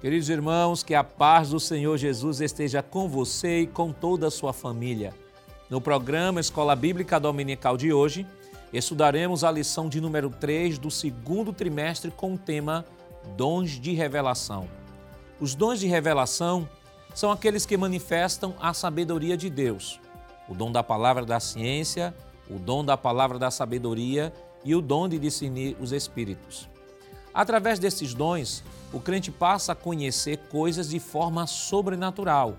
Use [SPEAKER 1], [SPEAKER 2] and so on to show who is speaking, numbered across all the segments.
[SPEAKER 1] Queridos irmãos, que a paz do Senhor Jesus esteja com você e com toda a sua família. No programa Escola Bíblica Dominical de hoje, estudaremos a lição de número 3 do segundo trimestre com o tema Dons de Revelação. Os dons de revelação são aqueles que manifestam a sabedoria de Deus, o dom da palavra da ciência, o dom da palavra da sabedoria e o dom de discernir os espíritos. Através desses dons, o crente passa a conhecer coisas de forma sobrenatural,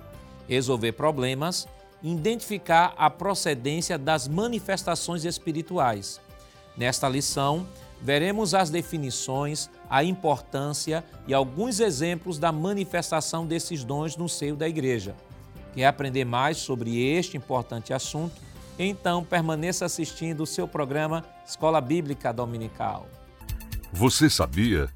[SPEAKER 1] resolver problemas, identificar a procedência das manifestações espirituais. Nesta lição, veremos as definições, a importância e alguns exemplos da manifestação desses dons no seio da igreja. Quer aprender mais sobre este importante assunto? Então permaneça assistindo o seu programa Escola Bíblica Dominical.
[SPEAKER 2] Você sabia?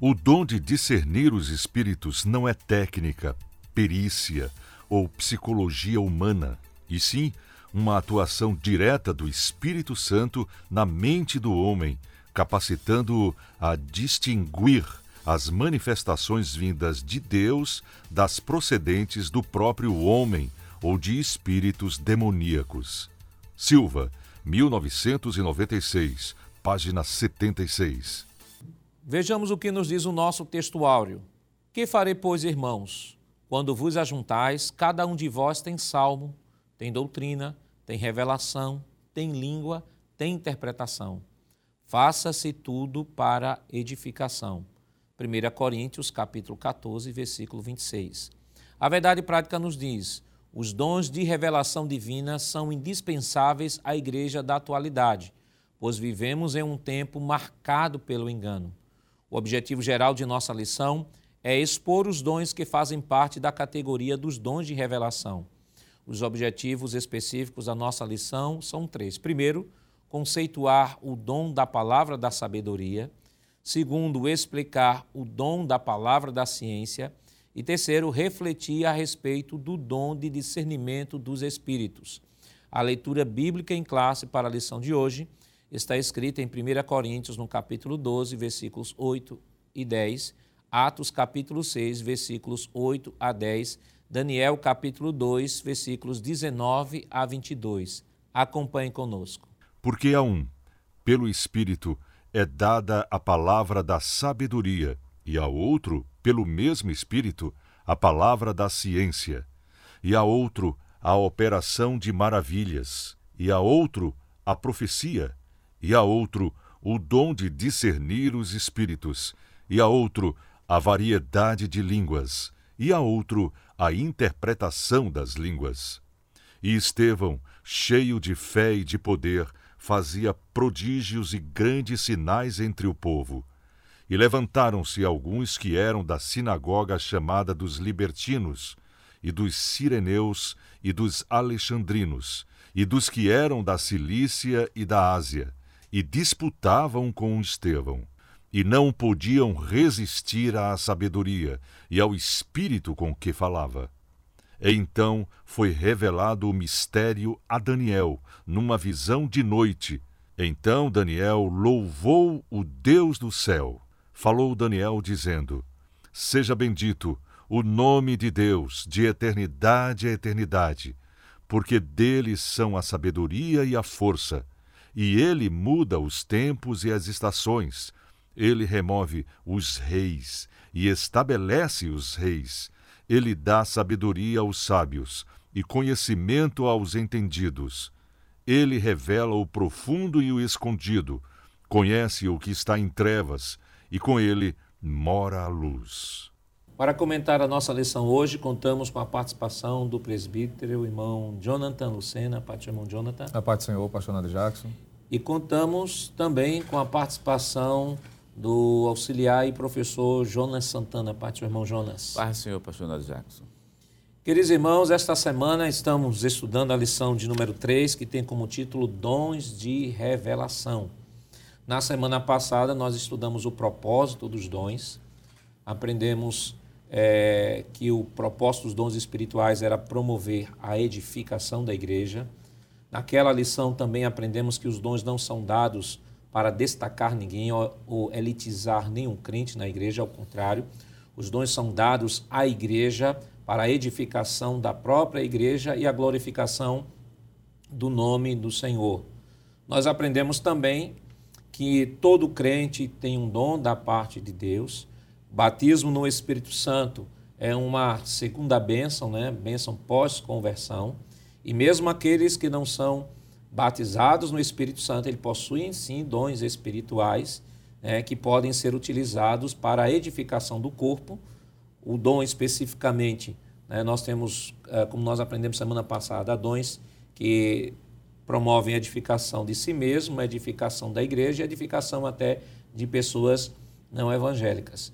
[SPEAKER 2] O dom de discernir os espíritos não é técnica, perícia ou psicologia humana, e sim uma atuação direta do Espírito Santo na mente do homem capacitando-o a distinguir as manifestações vindas de Deus das procedentes do próprio homem ou de espíritos demoníacos. Silva, 1996, página 76.
[SPEAKER 1] Vejamos o que nos diz o nosso textuário. Que farei, pois, irmãos? Quando vos ajuntais, cada um de vós tem salmo, tem doutrina, tem revelação, tem língua, tem interpretação. Faça-se tudo para edificação. 1 Coríntios capítulo 14, versículo 26. A verdade prática nos diz: os dons de revelação divina são indispensáveis à igreja da atualidade, pois vivemos em um tempo marcado pelo engano. O objetivo geral de nossa lição é expor os dons que fazem parte da categoria dos dons de revelação. Os objetivos específicos da nossa lição são três. Primeiro, conceituar o dom da palavra da sabedoria. Segundo, explicar o dom da palavra da ciência. E terceiro, refletir a respeito do dom de discernimento dos espíritos. A leitura bíblica em classe para a lição de hoje está escrita em 1 Coríntios, no capítulo 12, versículos 8 e 10, Atos, capítulo 6, versículos 8 a 10, Daniel, capítulo 2, versículos 19 a 22. Acompanhe conosco.
[SPEAKER 2] Porque a um, pelo Espírito, é dada a palavra da sabedoria, e a outro, pelo mesmo Espírito, a palavra da ciência, e a outro, a operação de maravilhas, e a outro, a profecia, e a outro, o dom de discernir os espíritos, e a outro, a variedade de línguas, e a outro, a interpretação das línguas. E Estevão, cheio de fé e de poder, fazia prodígios e grandes sinais entre o povo. E levantaram-se alguns que eram da sinagoga chamada dos libertinos, e dos sireneus, e dos alexandrinos, e dos que eram da Cilícia e da Ásia, e disputavam com Estevão. E não podiam resistir à sabedoria e ao espírito com que falava. Então foi revelado o mistério a Daniel, numa visão de noite. Então Daniel louvou o Deus do céu. Falou Daniel, dizendo: Seja bendito o nome de Deus, de eternidade a eternidade, porque dele são a sabedoria e a força, e ele muda os tempos e as estações. Ele remove os reis e estabelece os reis ele dá sabedoria aos sábios e conhecimento aos entendidos. Ele revela o profundo e o escondido, conhece o que está em trevas, e com ele mora a luz.
[SPEAKER 1] Para comentar a nossa lição hoje, contamos com a participação do presbítero, o irmão Jonathan Lucena, Pai do irmão Jonathan.
[SPEAKER 3] A paz do Senhor, pastor Nado Jackson.
[SPEAKER 1] E contamos também com a participação do auxiliar e professor Jonas Santana, parte do irmão Jonas.
[SPEAKER 4] Paz, Senhor, pastor Jackson.
[SPEAKER 1] Queridos irmãos, esta semana estamos estudando a lição de número 3, que tem como título Dons de Revelação. Na semana passada, nós estudamos o propósito dos dons, aprendemos é, que o propósito dos dons espirituais era promover a edificação da igreja. Naquela lição também aprendemos que os dons não são dados para destacar ninguém ou, elitizar nenhum crente na igreja, ao contrário, Os dons são dados à igreja para a edificação da própria igreja e a glorificação do nome do Senhor. Nós aprendemos também que todo crente tem um dom da parte de Deus. Batismo no Espírito Santo é uma segunda bênção, né? Bênção pós-conversão. E mesmo aqueles que não são batizados no Espírito Santo, ele possuem sim dons espirituais né, que podem ser utilizados para a edificação do corpo. O dom especificamente, né, nós temos, eh, como nós aprendemos semana passada, dons que promovem a edificação de si mesmo, a edificação da igreja e a edificação até de pessoas não evangélicas.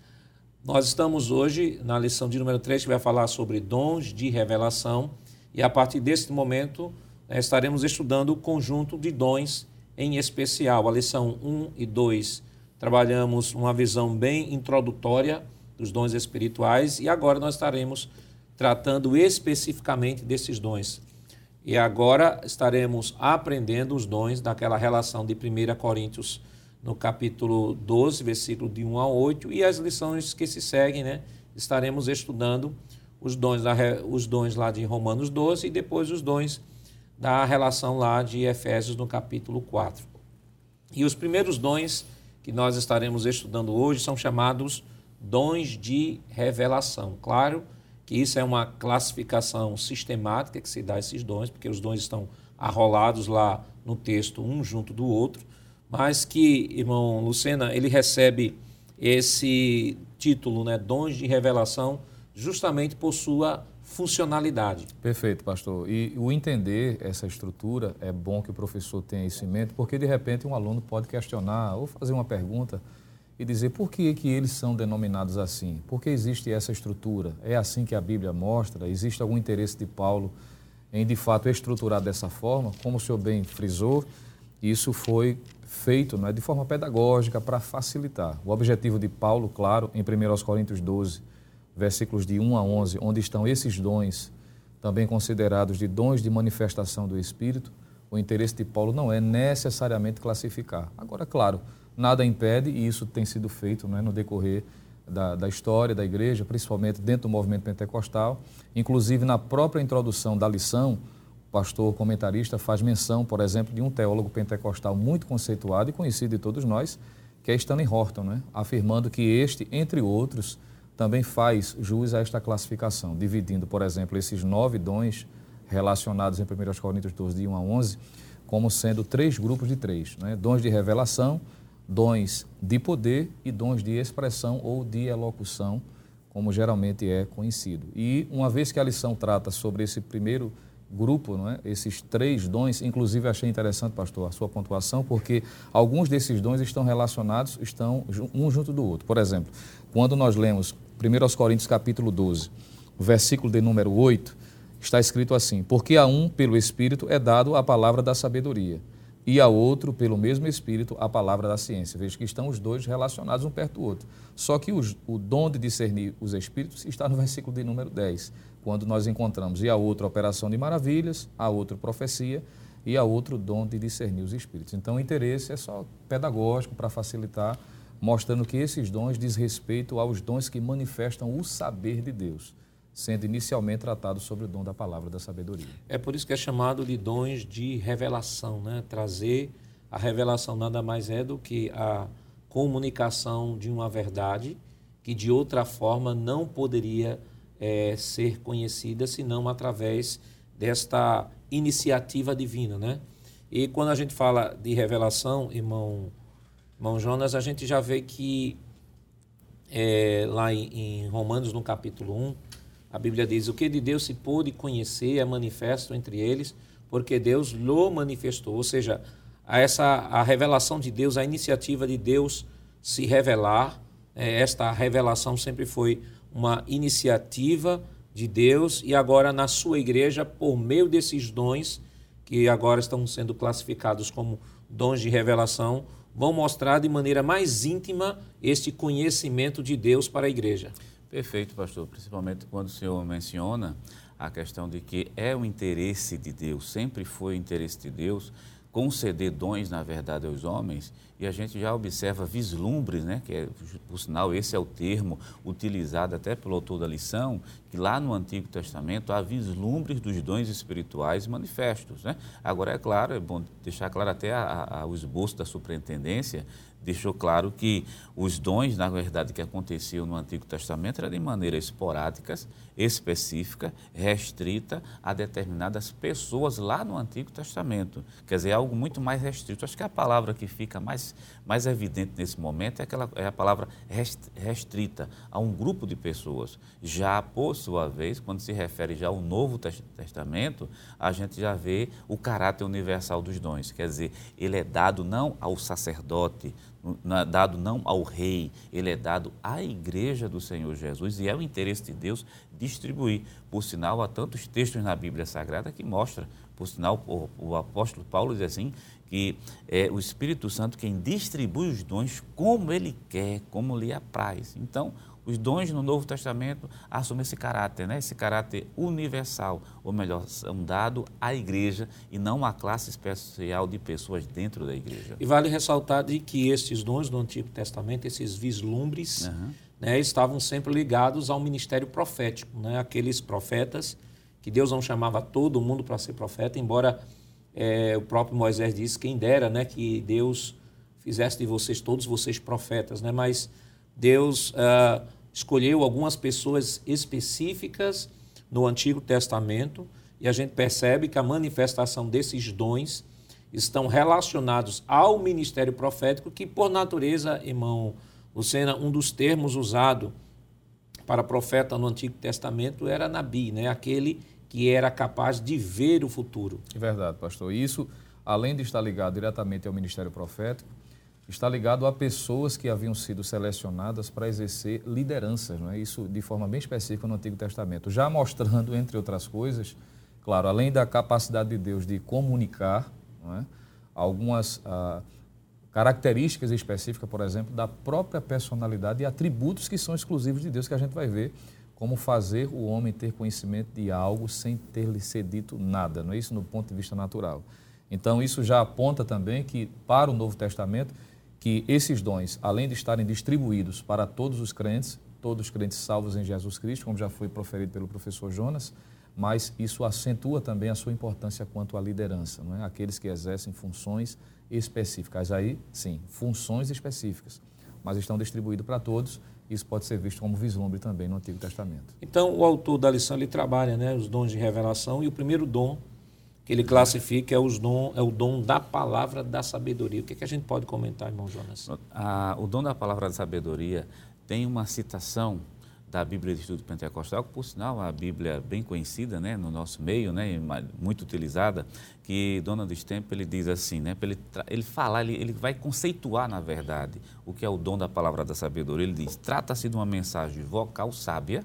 [SPEAKER 1] Nós estamos hoje na lição de número 3, que vai falar sobre dons de revelação, e a partir deste momento né, estaremos estudando o conjunto de dons em especial. A lição 1 e 2 trabalhamos uma visão bem introdutória dos dons espirituais e agora nós estaremos tratando especificamente desses dons. E agora estaremos aprendendo os dons daquela relação de 1 Coríntios, no capítulo 12, versículo de 1 a 8, e as lições que se seguem, né? Estaremos estudando os dons, da, os dons lá de Romanos 12 e depois os dons da relação lá de Efésios, no capítulo 4. E os primeiros dons que nós estaremos estudando hoje são chamados dons de revelação. Claro que isso é uma classificação sistemática que se dá a esses dons, porque os dons estão arrolados lá no texto, um junto do outro, mas que, irmão Lucena, ele recebe esse título, né, dons de revelação, justamente por sua funcionalidade.
[SPEAKER 3] Perfeito, pastor. E o entender essa estrutura é bom que o professor tenha isso em mente, porque de repente um aluno pode questionar ou fazer uma pergunta e dizer por que, que eles são denominados assim, por que existe essa estrutura, é assim que a Bíblia mostra, existe algum interesse de Paulo em de fato estruturar dessa forma, como o senhor bem frisou, isso foi feito não é, de forma pedagógica para facilitar. O objetivo de Paulo, claro, em 1 Coríntios 12, versículos de 1 a 11, onde estão esses dons, também considerados de dons de manifestação do Espírito, o interesse de Paulo não é necessariamente classificar. Agora, claro, nada impede, e isso tem sido feito né, no decorrer da, da, história da igreja, principalmente dentro do movimento pentecostal. Inclusive, na própria introdução da lição, o pastor comentarista faz menção, por exemplo, de um teólogo pentecostal muito conceituado e conhecido de todos nós, que é Stanley Horton, né, afirmando que este, entre outros, também faz jus a esta classificação, dividindo, por exemplo, esses nove dons relacionados em 1 Coríntios 12, de 1 a 11, como sendo três grupos de três: né? dons de revelação, dons de poder e dons de expressão ou de elocução, como geralmente é conhecido. E uma vez que a lição trata sobre esse primeiro grupo, não é? esses três dons, inclusive achei interessante, pastor, a sua pontuação, porque alguns desses dons estão relacionados, estão um junto do outro. Por exemplo, quando nós lemos 1 Coríntios capítulo 12, versículo de número 8, está escrito assim: Porque a um, pelo Espírito, é dado a palavra da sabedoria e a outro, pelo mesmo Espírito, a palavra da ciência. Veja que estão os dois relacionados um perto do outro. Só que os, o dom de discernir os Espíritos está no versículo de número 10, quando nós encontramos e a outra operação de maravilhas, a outra profecia e a outro dom de discernir os Espíritos. Então o interesse é só pedagógico para facilitar, mostrando que esses dons diz respeito aos dons que manifestam o saber de Deus sendo inicialmente tratado sobre o dom da palavra da sabedoria.
[SPEAKER 1] É por isso que é chamado de dons de revelação, né? Trazer a revelação nada mais é do que a comunicação de uma verdade que de outra forma não poderia é, ser conhecida senão através desta iniciativa divina, né? E quando a gente fala de revelação, irmão, irmão Jonas, a gente já vê que é, lá em, em Romanos, no capítulo 1, a Bíblia diz: O que de Deus se pôde conhecer é manifesto entre eles, porque Deus lhe manifestou. Ou seja, a essa a revelação de Deus, a iniciativa de Deus se revelar, é, esta revelação sempre foi uma iniciativa de Deus e agora na sua igreja, por meio desses dons, que agora estão sendo classificados como dons de revelação, vão mostrar de maneira mais íntima este conhecimento de Deus para a igreja.
[SPEAKER 4] Perfeito, pastor. Principalmente quando o senhor menciona a questão de que é o interesse de Deus, sempre foi o interesse de Deus conceder dons, na verdade, aos homens, e a gente já observa vislumbres, né, que é, por sinal esse é o termo utilizado até pelo autor da lição, que lá no Antigo Testamento há vislumbres dos dons espirituais manifestos. Né? Agora, é claro, é bom deixar claro até a, a, o esboço da superintendência, deixou claro que os dons, na verdade, que aconteciam no Antigo Testamento eram de maneira esporádicas, específica, restrita a determinadas pessoas lá no Antigo Testamento. Quer dizer, é algo muito mais restrito. Acho que a palavra que fica mais, mais evidente nesse momento é, aquela, é a palavra restrita a um grupo de pessoas. Já, por sua vez, quando se refere já ao Novo Testamento, a gente já vê o caráter universal dos dons. Quer dizer, ele é dado não ao sacerdote, dado não ao rei, ele é dado à igreja do Senhor Jesus e é o interesse de Deus distribuir. Por sinal, há tantos textos na Bíblia Sagrada que mostram, por sinal, o, o apóstolo Paulo diz assim, que é o Espírito Santo quem distribui os dons como ele quer, como lhe apraz. Então, os dons no Novo Testamento assumem esse caráter, né? esse caráter universal, ou melhor, são dados à igreja e não à classe especial de pessoas dentro da igreja.
[SPEAKER 1] E vale ressaltar de que esses dons do Antigo Testamento, esses vislumbres, uhum. né, estavam sempre ligados ao ministério profético, né? aqueles profetas que Deus não chamava todo mundo para ser profeta, embora é, o próprio Moisés disse, quem dera né, que Deus fizesse de vocês todos vocês profetas, né? mas Deus uh, escolheu algumas pessoas específicas no Antigo Testamento e a gente percebe que a manifestação desses dons estão relacionados ao ministério profético, que por natureza, irmão Lucena, um dos termos usado para profeta no Antigo Testamento era Nabi, né? aquele que era capaz de ver o futuro.
[SPEAKER 3] É verdade, pastor. Isso, além de estar ligado diretamente ao ministério profético, está ligado a pessoas que haviam sido selecionadas para exercer lideranças, não é? isso de forma bem específica no Antigo Testamento, já mostrando, entre outras coisas, claro, além da capacidade de Deus de comunicar, é? algumas ah, características específicas, por exemplo, da própria personalidade e atributos que são exclusivos de Deus, que a gente vai ver como fazer o homem ter conhecimento de algo sem ter lhe ser dito nada, não é isso no ponto de vista natural. Então, isso já aponta também que, para o Novo Testamento, que esses dons, além de estarem distribuídos para todos os crentes, todos os crentes salvos em Jesus Cristo, como já foi proferido pelo professor Jonas, mas isso acentua também a sua importância quanto à liderança, não é? aqueles que exercem funções específicas. Aí, sim, funções específicas, mas estão distribuídos para todos. Isso pode ser visto como vislumbre também no Antigo Testamento.
[SPEAKER 1] Então, o autor da lição ele trabalha né, os dons de revelação e o primeiro dom que ele classifica é, os dom, é o dom da palavra da sabedoria. O que, é que a gente pode comentar, irmão Jonas?
[SPEAKER 4] O dom da palavra da sabedoria tem uma citação da Bíblia de Estudo Pentecostal, que por sinal a Bíblia bem conhecida né, no nosso meio, né, muito utilizada, que Donald Stamp ele diz assim, né, ele, ele falar, ele, ele vai conceituar na verdade o que é o dom da palavra da sabedoria. Ele diz, trata-se de uma mensagem vocal sábia,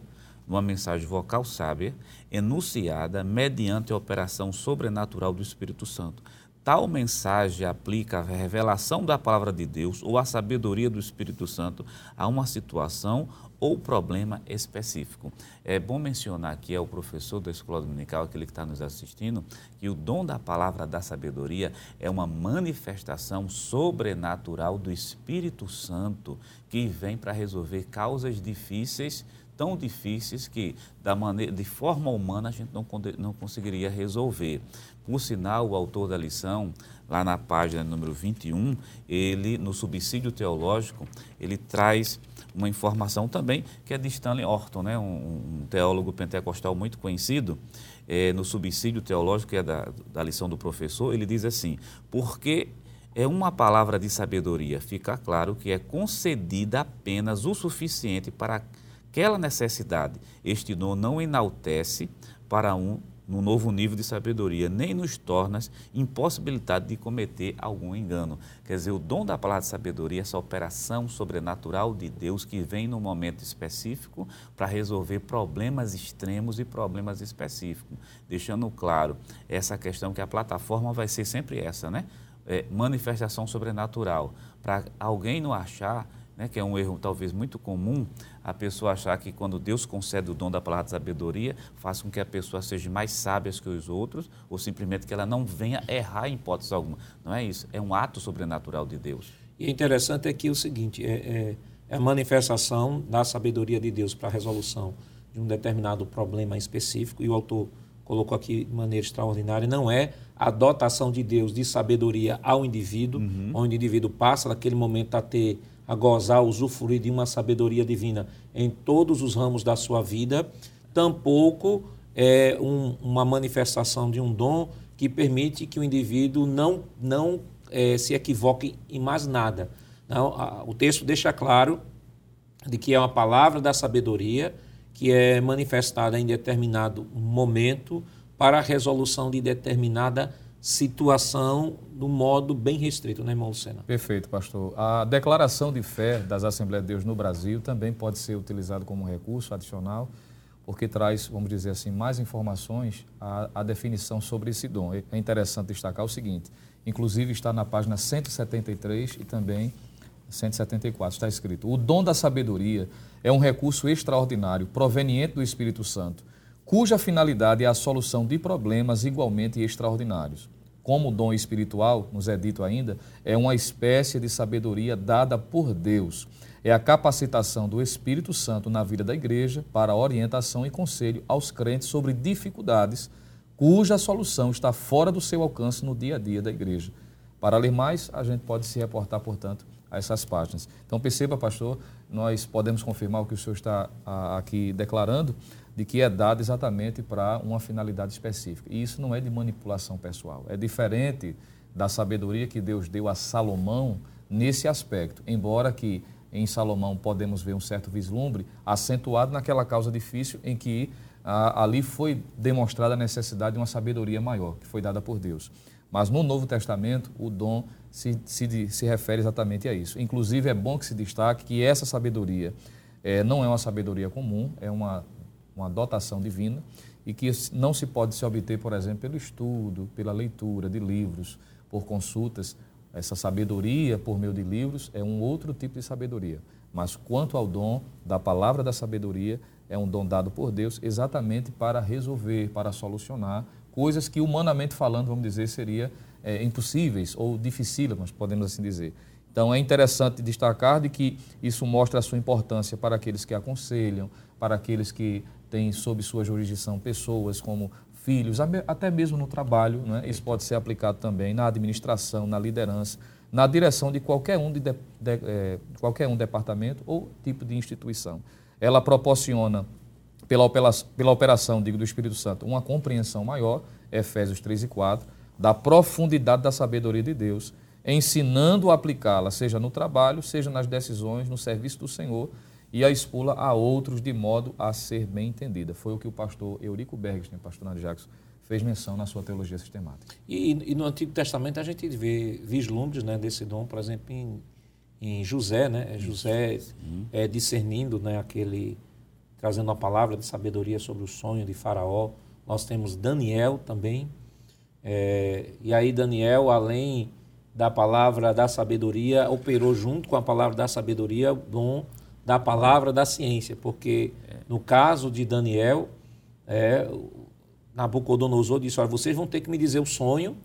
[SPEAKER 4] uma mensagem vocal sábia, enunciada mediante a operação sobrenatural do Espírito Santo. Tal mensagem aplica a revelação da palavra de Deus ou a sabedoria do Espírito Santo a uma situação ou problema específico. É bom mencionar aqui ao professor da Escola Dominical, aquele que está nos assistindo, que o dom da palavra da sabedoria é uma manifestação sobrenatural do Espírito Santo que vem para resolver causas difíceis tão difíceis que, da maneira, de forma humana, a gente não, não conseguiria resolver. Por sinal, o autor da lição, lá na página número 21, ele, no subsídio teológico, ele traz uma informação também que é de Stanley Orton, né? um, um teólogo pentecostal muito conhecido, é, no subsídio teológico, que é da, da lição do professor, ele diz assim, porque é uma palavra de sabedoria, fica claro que é concedida apenas o suficiente para aquela necessidade. Este dom não enaltece para um no novo nível de sabedoria, nem nos torna impossibilidade de cometer algum engano. Quer dizer, o dom da palavra de sabedoria, essa operação sobrenatural de Deus que vem no momento específico para resolver problemas extremos e problemas específicos. Deixando claro essa questão que a plataforma vai ser sempre essa, né? É, manifestação sobrenatural. Para alguém não achar né, que é um erro talvez muito comum, a pessoa achar que quando Deus concede o dom da palavra de sabedoria, faz com que a pessoa seja mais sábia que os outros, ou simplesmente que ela não venha errar em hipótese alguma. Não é isso, é um ato sobrenatural de Deus.
[SPEAKER 1] E interessante é que é o seguinte, é, é, é a manifestação da sabedoria de Deus para a resolução de um determinado problema específico, e o autor colocou aqui de maneira extraordinária, não é a dotação de Deus de sabedoria ao indivíduo, uhum. onde o indivíduo passa naquele momento a ter a gozar, usufruir de uma sabedoria divina em todos os ramos da sua vida, tampouco é um, uma manifestação de um dom que permite que o indivíduo não, não é, se equivoque em mais nada. Não, a, o texto deixa claro de que é uma palavra da sabedoria que é manifestada em determinado momento para a resolução de determinada situação um modo bem restrito, né, irmão Lucena?
[SPEAKER 3] Perfeito, pastor. A declaração de fé das Assembleias de Deus no Brasil também pode ser utilizado como recurso adicional, porque traz, vamos dizer assim, mais informações à, à definição sobre esse dom. É interessante destacar o seguinte, inclusive está na página 173 e também 174, está escrito: O dom da sabedoria é um recurso extraordinário proveniente do Espírito Santo cuja finalidade é a solução de problemas igualmente extraordinários. Como dom espiritual, nos é dito ainda, é uma espécie de sabedoria dada por Deus. É a capacitação do Espírito Santo na vida da igreja para orientação e conselho aos crentes sobre dificuldades cuja solução está fora do seu alcance no dia a dia da igreja. Para ler mais, a gente pode se reportar, portanto, a essas páginas. Então perceba, pastor, nós podemos confirmar o que o senhor está aqui declarando, de que é dado exatamente para uma finalidade específica. E isso não é de manipulação pessoal. É diferente da sabedoria que Deus deu a Salomão nesse aspecto. Embora que em Salomão podemos ver um certo vislumbre acentuado naquela causa difícil em que ah, ali foi demonstrada a necessidade de uma sabedoria maior, que foi dada por Deus. Mas no Novo Testamento, o dom se, se, se refere exatamente a isso. Inclusive, é bom que se destaque que essa sabedoria é, não é uma sabedoria comum, é uma uma dotação divina e que não se pode se obter, por exemplo, pelo estudo, pela leitura de livros, por consultas. Essa sabedoria por meio de livros é um outro tipo de sabedoria. Mas quanto ao dom da palavra da sabedoria, é um dom dado por Deus exatamente para resolver, para solucionar coisas que, humanamente falando, vamos dizer, seria é, impossíveis ou dificílimas, podemos assim dizer. Então é interessante destacar de que isso mostra a sua importância para aqueles que aconselham, para aqueles que tem sob sua jurisdição pessoas como filhos, até mesmo no trabalho, né? isso pode ser aplicado também na administração, na liderança, na direção de qualquer um, de, de, de é, qualquer um departamento ou tipo de instituição. Ela proporciona, pela operação, pela operação digo, do Espírito Santo, uma compreensão maior, Efésios 3 e 4, da profundidade da sabedoria de Deus, ensinando a aplicá-la, seja no trabalho, seja nas decisões, no serviço do Senhor, e a expula a outros de modo a ser bem entendida. Foi o que o pastor Eurico Bergstein, pastor Nando Jackson, fez menção na sua teologia sistemática.
[SPEAKER 1] E, e, no Antigo Testamento a gente vê vislumbres né, desse dom, por exemplo, em, em José, né? José é, discernindo né, aquele, trazendo a palavra de sabedoria sobre o sonho de Faraó. Nós temos Daniel também. É, e aí Daniel, além da palavra da sabedoria, operou junto com a palavra da sabedoria o dom da palavra da ciência, porque no caso de Daniel, é, Nabucodonosor disse: Olha, vocês vão ter que me dizer o sonho,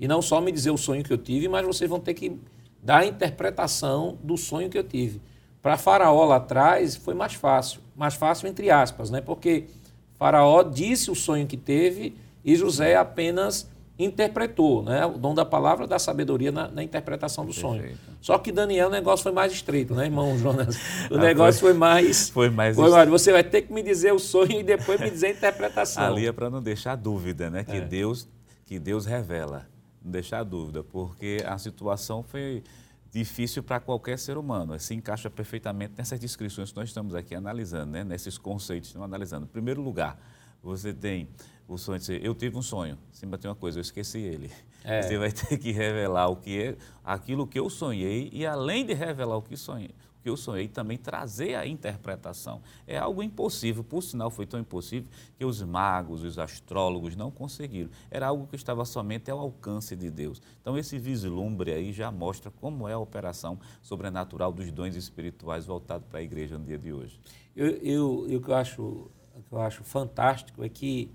[SPEAKER 1] e não só me dizer o sonho que eu tive, mas vocês vão ter que dar a interpretação do sonho que eu tive. Para Faraó lá atrás foi mais fácil, mais fácil entre aspas, né? porque Faraó disse o sonho que teve e José apenas interpretou, né? O dom da palavra da sabedoria na, na interpretação do Perfeito. sonho. Só que Daniel o negócio foi mais estreito, né, irmão Jonas? O ah, negócio foi, foi, mais.
[SPEAKER 4] Foi mais.
[SPEAKER 1] Foi mais você vai ter que me dizer o sonho e depois me dizer a interpretação.
[SPEAKER 4] Ali é para não deixar dúvida, né? Que é. Deus que Deus revela, não deixar dúvida, porque a situação foi difícil para qualquer ser humano. Se encaixa perfeitamente nessas descrições que nós estamos aqui analisando, né? Nesses conceitos que estamos analisando. Em primeiro lugar, você tem o sonho de ser, eu tive um sonho, sempre tem uma coisa, eu esqueci ele. É. Você vai ter que revelar o que é, aquilo que eu sonhei e além de revelar o que sonhei, o porque eu sonhei também trazer a interpretação. É algo impossível, por sinal foi tão impossível que os magos, os astrólogos não conseguiram. Era algo que estava somente ao alcance de Deus. Então esse vislumbre aí já mostra como é a operação sobrenatural dos dons espirituais voltado para a igreja no dia de hoje.
[SPEAKER 1] Eu, eu, eu, que eu acho, o que eu acho fantástico é que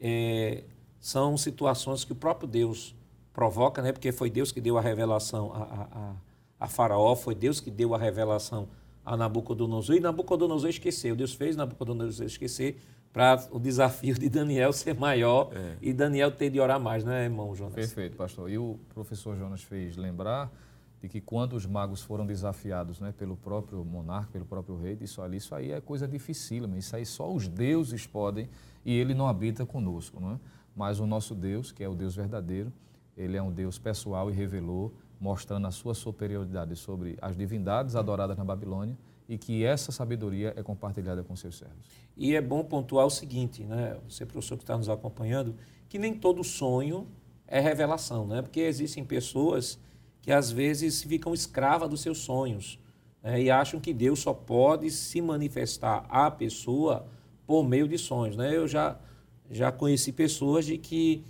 [SPEAKER 1] é, são situações que o próprio Deus provoca, né? porque foi Deus que deu a revelação a, a, a Faraó, foi Deus que deu a revelação a Nabucodonosor, e Nabucodonosor esqueceu. Deus fez Nabucodonosor esquecer para o desafio de Daniel ser maior é. e Daniel ter de orar mais, né, irmão Jonas?
[SPEAKER 3] Perfeito, pastor. E o professor Jonas fez lembrar de que quando os magos foram desafiados né, pelo próprio monarca, pelo próprio rei, disse, olha, isso aí é coisa dificílima, isso aí só os deuses podem e ele não habita conosco. Não é? Mas o nosso Deus, que é o Deus verdadeiro, ele é um Deus pessoal e revelou, mostrando a sua superioridade sobre as divindades adoradas na Babilônia e que essa sabedoria é compartilhada com seus servos.
[SPEAKER 1] E é bom pontuar o seguinte, né, você professor que está nos acompanhando, que nem todo sonho é revelação, né? porque existem pessoas que às vezes ficam escravas dos seus sonhos né? e acham que Deus só pode se manifestar à pessoa por meio de sonhos. Né? Eu já, já conheci pessoas de que,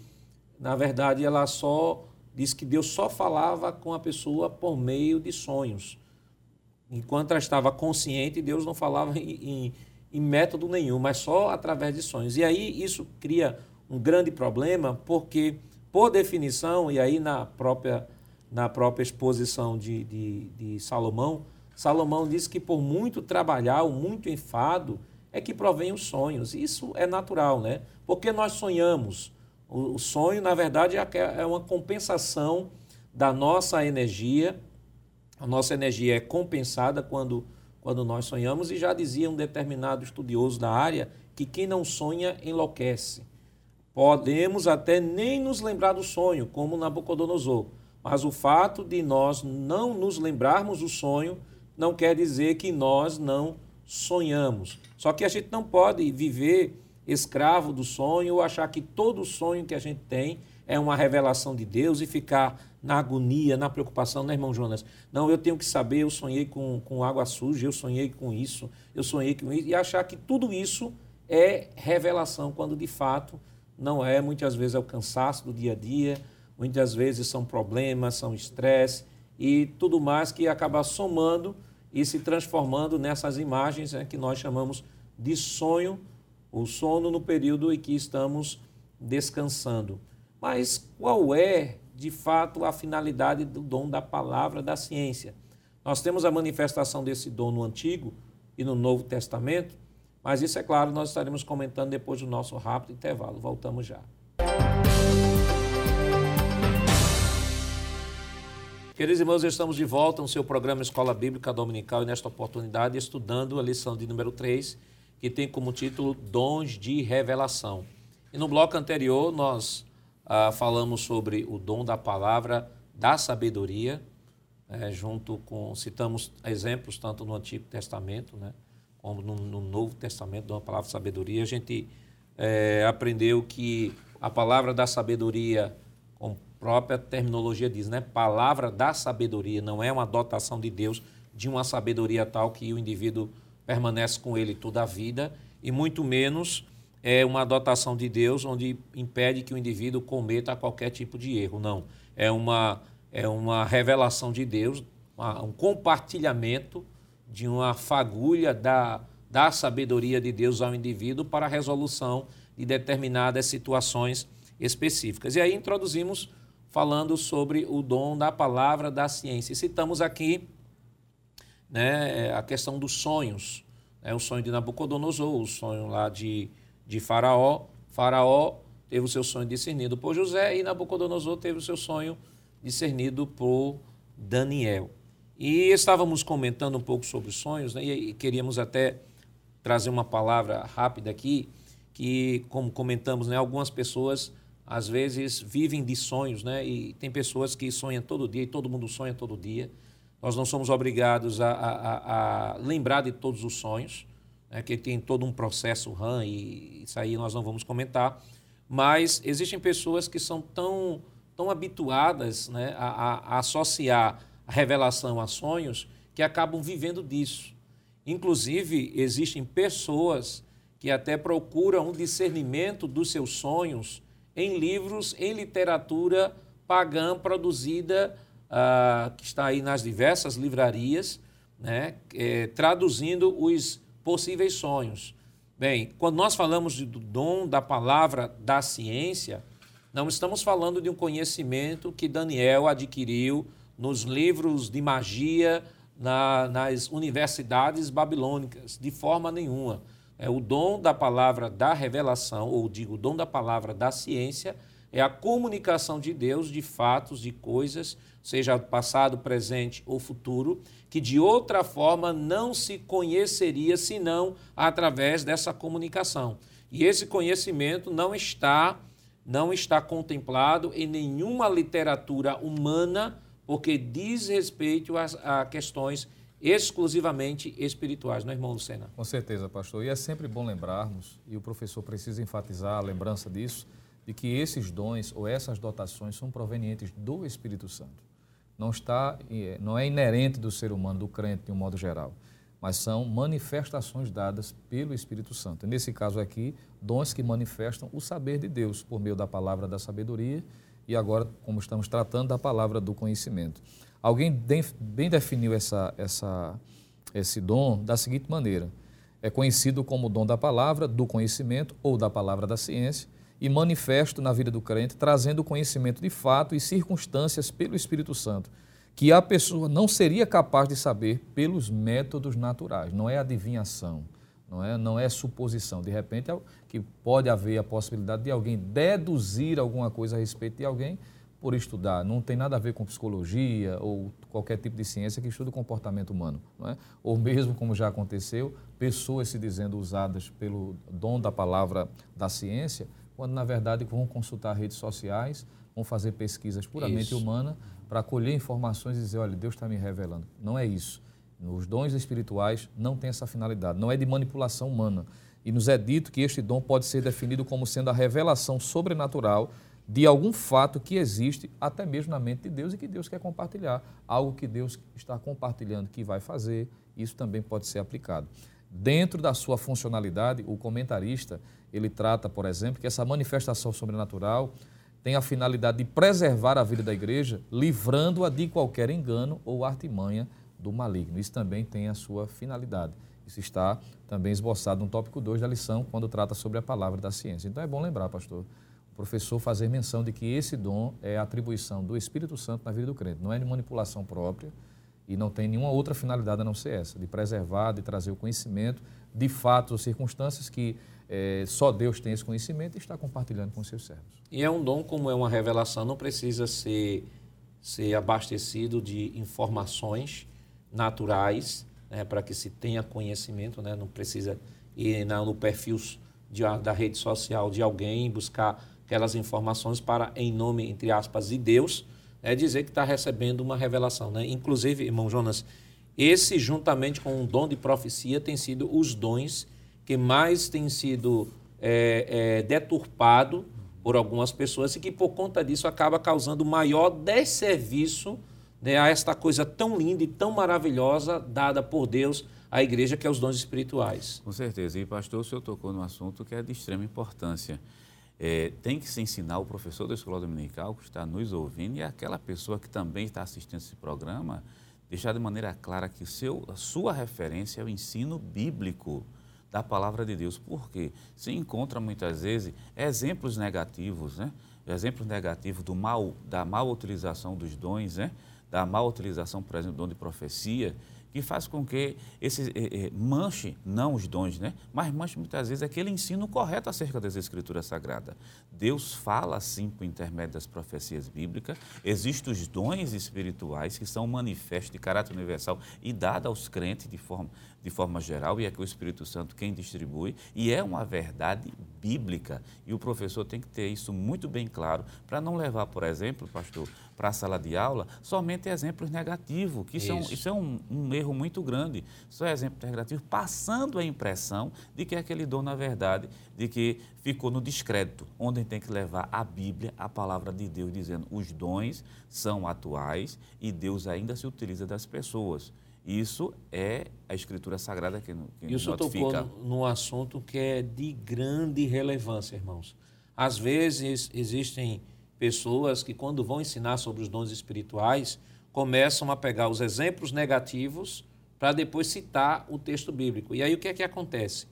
[SPEAKER 1] na verdade, ela só disse que Deus só falava com a pessoa por meio de sonhos. Enquanto ela estava consciente, Deus não falava em, em, em método nenhum, mas só através de sonhos. E aí isso cria um grande problema, porque, por definição, e aí na própria, na própria exposição de, de, de Salomão, Salomão diz que por muito trabalhar, muito enfado, é que provém os sonhos. Isso é natural, né? Porque nós sonhamos. O sonho, na verdade, é, é uma compensação da nossa energia. A nossa energia é compensada quando, quando nós sonhamos, e já dizia um determinado estudioso da área que quem não sonha enlouquece. Podemos até nem nos lembrar do sonho, como Nabucodonosor, mas o fato de nós não nos lembrarmos do sonho não quer dizer que nós não sonhamos. Só que a gente não pode viver escravo do sonho ou achar que todo sonho que a gente tem é uma revelação de Deus e ficar na agonia, na preocupação, né, irmão Jonas? Não, eu tenho que saber, eu sonhei com, com água suja, eu sonhei com isso, eu sonhei com isso, e achar que tudo isso é revelação, quando de fato não é. Muitas vezes é o cansaço do dia a dia, muitas vezes são problemas, são estresse e tudo mais que acaba somando e se transformando nessas imagens né, que nós chamamos de sonho, o sono no período em que estamos descansando. Mas qual é, de fato, a finalidade do dom da palavra da ciência? Nós temos a manifestação desse dom no Antigo e no Novo Testamento, mas isso, é claro, nós estaremos comentando depois do nosso rápido intervalo. Voltamos já. Queridos irmãos, estamos de volta no seu programa Escola Bíblica Dominical e nesta oportunidade estudando a lição de número 3, que tem como título Dons de Revelação. E no bloco anterior nós ah, falamos sobre o dom da palavra da sabedoria, né, junto com, citamos exemplos tanto no Antigo Testamento, né, como no, no Novo Testamento, da palavra sabedoria. A gente é, aprendeu que a palavra da sabedoria, própria terminologia diz, né? Palavra da sabedoria, não é uma dotação de Deus de uma sabedoria tal que o indivíduo permanece com ele toda a vida, e muito menos é uma dotação de Deus onde impede que o indivíduo cometa qualquer tipo de erro. Não. É uma, é uma revelação de Deus, uma, um compartilhamento de uma fagulha da, da sabedoria de Deus ao indivíduo para a resolução de determinadas situações específicas. E aí introduzimos falando sobre o dom da palavra da ciência. E citamos aqui né, a questão dos sonhos. Né, o sonho de Nabucodonosor, o sonho lá de, de Faraó. Faraó teve o seu sonho discernido por José e Nabucodonosor teve o seu sonho discernido por Daniel. E estávamos comentando um pouco sobre os sonhos né, e queríamos até trazer uma palavra rápida aqui, que, como comentamos, né, algumas pessoas às vezes vivem de sonhos, né? E tem pessoas que sonham todo dia e todo mundo sonha todo dia. Nós não somos obrigados a, a, a lembrar de todos os sonhos, né? que tem todo um processo RAM e isso aí nós não vamos comentar. Mas existem pessoas que são tão, tão habituadas né? a, a associar a revelação a sonhos que acabam vivendo disso. Inclusive, existem pessoas que até procuram um discernimento dos seus sonhos em livros, em literatura pagã produzida, uh, que está aí nas diversas livrarias, né, é, traduzindo os possíveis sonhos. Bem, quando nós falamos do dom da palavra da ciência, não estamos falando de um conhecimento que Daniel adquiriu nos livros de magia na, nas universidades babilônicas, de forma nenhuma. É o dom da palavra da revelação, ou digo, o dom da palavra da ciência, é a comunicação de Deus de fatos, de coisas, seja passado, presente ou futuro, que de outra forma não se conheceria senão através dessa comunicação. E esse conhecimento não está não está contemplado em nenhuma literatura humana, porque diz respeito a, a questões exclusivamente espirituais, não é, irmão Lucena?
[SPEAKER 3] Com certeza, pastor. E é sempre bom lembrarmos, e o professor precisa enfatizar a lembrança disso, de que esses dons ou essas dotações são provenientes do Espírito Santo não está, não é inerente do ser humano, do crente de um modo geral, mas são manifestações dadas pelo Espírito Santo. Nesse caso aqui, dons que manifestam o saber de Deus por meio da palavra da sabedoria e agora, como estamos tratando, da palavra do conhecimento. Alguém bem definiu essa, essa, esse dom da seguinte maneira: é conhecido como dom da palavra, do conhecimento ou da palavra da ciência e manifesto na vida do crente, trazendo conhecimento de fato e circunstâncias pelo Espírito Santo, que a pessoa não seria capaz de saber pelos métodos naturais. Não é adivinhação, não é, não é suposição. De repente, é que pode haver a possibilidade de alguém deduzir alguma coisa a respeito de alguém por estudar. Não tem nada a ver com psicologia ou qualquer tipo de ciência que estuda o comportamento humano. Não é? Ou mesmo, como já aconteceu, pessoas se dizendo usadas pelo dom da palavra da ciência quando na verdade vão consultar redes sociais, vão fazer pesquisas puramente humanas para colher informações e dizer, olha, Deus está me revelando. Não é isso. Os dons espirituais não têm essa finalidade, não é de manipulação humana. E nos é dito que este dom pode ser definido como sendo a revelação sobrenatural de algum fato que existe até mesmo na mente de Deus e que Deus quer compartilhar. Algo que Deus está compartilhando que vai fazer, isso também pode ser aplicado. Dentro da sua funcionalidade, o comentarista ele trata, por exemplo, que essa manifestação sobrenatural tem a finalidade de preservar a vida da igreja, livrando-a de qualquer engano ou artimanha do maligno. Isso também tem a sua finalidade. Isso está também esboçado no tópico 2 da lição, quando trata sobre a palavra da ciência. Então é bom lembrar, pastor, professor fazer menção de que esse dom é a atribuição do Espírito Santo na vida do crente, não é de manipulação própria, e não tem nenhuma outra finalidade a não ser essa, de preservar, de trazer o conhecimento de fatos ou circunstâncias que é, só Deus tem esse conhecimento e está compartilhando com seus servos.
[SPEAKER 1] E é um dom, como é uma revelação, não precisa ser, ser abastecido de informações naturais né, para que se tenha conhecimento, né, não precisa ir no perfil de, da rede social de alguém buscar aquelas informações para, em nome, entre aspas, de Deus, é dizer que está recebendo uma revelação. Né? Inclusive, irmão Jonas, esse, juntamente com o dom de profecia, tem sido os dons que mais têm sido é, é, deturpado por algumas pessoas e que, por conta disso, acaba causando maior desserviço né, a esta coisa tão linda e tão maravilhosa dada por Deus à igreja, que é os dons espirituais.
[SPEAKER 4] Com certeza. E, pastor, o senhor tocou num assunto que é de extrema importância é, tem que se ensinar o professor da escola dominical que está nos ouvindo e aquela pessoa que também está assistindo esse programa, deixar de maneira clara que seu, a sua referência é o ensino bíblico da palavra de Deus. Porque se encontra muitas vezes exemplos negativos, né? exemplos negativos do mal, da mal utilização dos dons, né? da mal utilização, por exemplo, do dom de profecia, que faz com que esse eh, eh, manche, não os dons, né? mas manche muitas vezes aquele ensino correto acerca das Escrituras Sagradas. Deus fala assim por intermédio das profecias bíblicas, existem os dons espirituais que são manifestos de caráter universal e dados aos crentes de forma, de forma geral, e é que o Espírito Santo quem distribui, e é uma verdade bíblica. E o professor tem que ter isso muito bem claro, para não levar, por exemplo, pastor, para a sala de aula somente exemplos negativos, que isso, é, um, isso é um, um, erro muito grande. Só exemplos negativos, passando a impressão de que aquele dom, na verdade, de que ficou no descrédito, onde tem que levar a Bíblia, a palavra de Deus, dizendo os dons são atuais e Deus ainda se utiliza das pessoas. Isso é a Escritura Sagrada que, que
[SPEAKER 1] isso
[SPEAKER 4] notifica.
[SPEAKER 1] tocou num assunto que é de grande relevância, irmãos. Às vezes existem pessoas que, quando vão ensinar sobre os dons espirituais, começam a pegar os exemplos negativos para depois citar o texto bíblico. E aí o que é que acontece?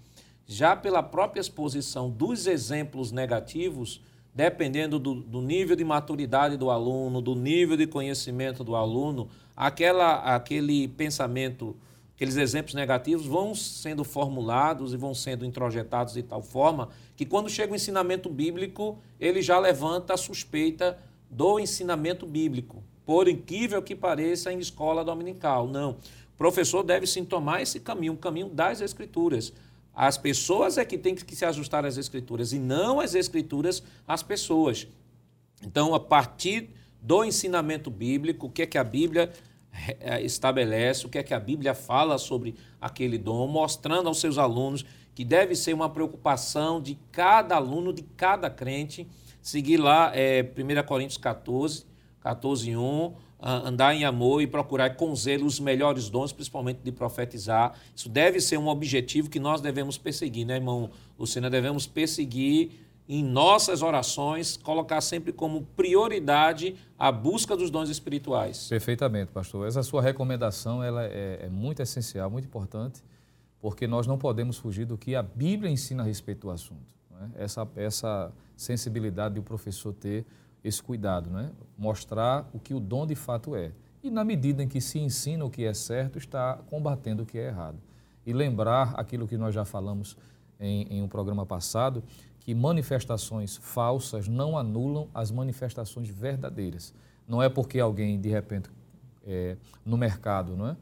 [SPEAKER 1] Já pela própria exposição dos exemplos negativos, dependendo do, do, nível de maturidade do aluno, do nível de conhecimento do aluno, aquela, aquele pensamento, aqueles exemplos negativos vão sendo formulados e vão sendo introjetados de tal forma que quando chega o ensinamento bíblico, ele já levanta a suspeita do ensinamento bíblico. Por incrível que pareça, em escola dominical. Não. O professor deve sim tomar esse caminho, o caminho das escrituras. As pessoas é que têm que se ajustar às escrituras e não as escrituras às pessoas. Então, a partir do ensinamento bíblico, o que é que a Bíblia estabelece, o que é que a Bíblia fala sobre aquele dom, mostrando aos seus alunos que deve ser uma preocupação de cada aluno, de cada crente, seguir lá é, 1 Coríntios 14, 14, 1, andar em amor e procurar com zelo os melhores dons, principalmente de profetizar. Isso deve ser um objetivo que nós devemos perseguir, né, irmão Luciana? Devemos perseguir em nossas orações, colocar sempre como prioridade a busca dos dons espirituais.
[SPEAKER 3] Perfeitamente, pastor. Essa sua recomendação ela é, é muito essencial, muito importante, porque nós não podemos fugir do que a Bíblia ensina a respeito do assunto. Né? Essa, essa sensibilidade de o professor ter esse cuidado, né? mostrar o que o dom de fato é. E na medida em que se ensina o que é certo, está combatendo o que é errado. E lembrar aquilo que nós já falamos em, em um programa passado, que manifestações falsas não anulam as manifestações verdadeiras. Não é porque alguém, de repente, é, no mercado, não é?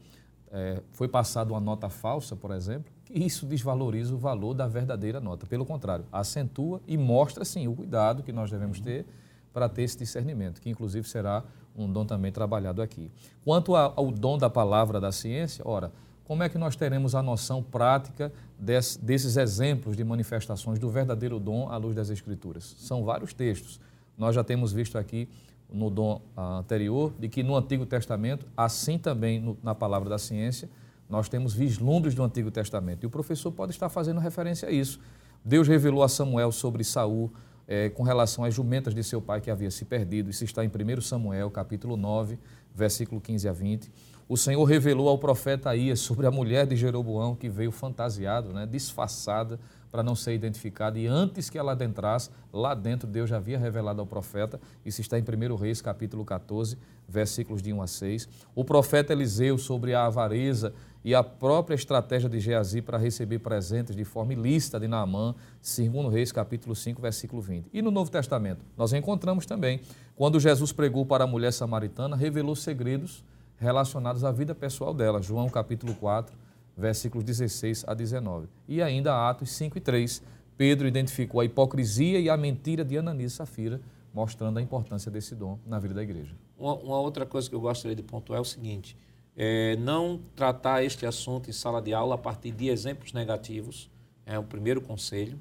[SPEAKER 3] É, foi passada uma nota falsa, por exemplo, que isso desvaloriza o valor da verdadeira nota. Pelo contrário, acentua e mostra, sim, o cuidado que nós devemos ter para ter esse discernimento, que inclusive será um dom também trabalhado aqui. Quanto ao dom da palavra da ciência, ora, como é que nós teremos a noção prática desse, desses exemplos de manifestações do verdadeiro dom à luz das Escrituras? São vários textos. Nós já temos visto aqui no dom ah, anterior, de que no Antigo Testamento, assim também no, na palavra da ciência, nós temos vislumbres do Antigo Testamento. E o professor pode estar fazendo referência a isso. Deus revelou a Samuel sobre Saul, é, com relação às jumentas de seu pai que havia se perdido. Isso está em 1 Samuel, capítulo 9, versículo 15 a 20. O Senhor revelou ao profeta Aías sobre a mulher de Jeroboão que veio fantasiada, né, disfarçada, para não ser identificada. E antes que ela adentrasse, lá dentro Deus já havia revelado ao profeta. Isso está em 1 Reis, capítulo 14, versículos de 1 a 6. O profeta Eliseu sobre a avareza e a própria estratégia de Geazi para receber presentes de forma ilícita de Naamã, segundo Reis, capítulo 5, versículo 20. E no Novo Testamento, nós encontramos também, quando Jesus pregou para a mulher samaritana, revelou segredos relacionados à vida pessoal dela, João capítulo 4, versículos 16 a 19. E ainda Atos 5 e 3, Pedro identificou a hipocrisia e a mentira de Ananias e Safira, mostrando a importância desse dom na vida da igreja.
[SPEAKER 1] Uma, uma outra coisa que eu gostaria de pontuar é o seguinte, é, não tratar este assunto em sala de aula a partir de exemplos negativos, é o primeiro conselho.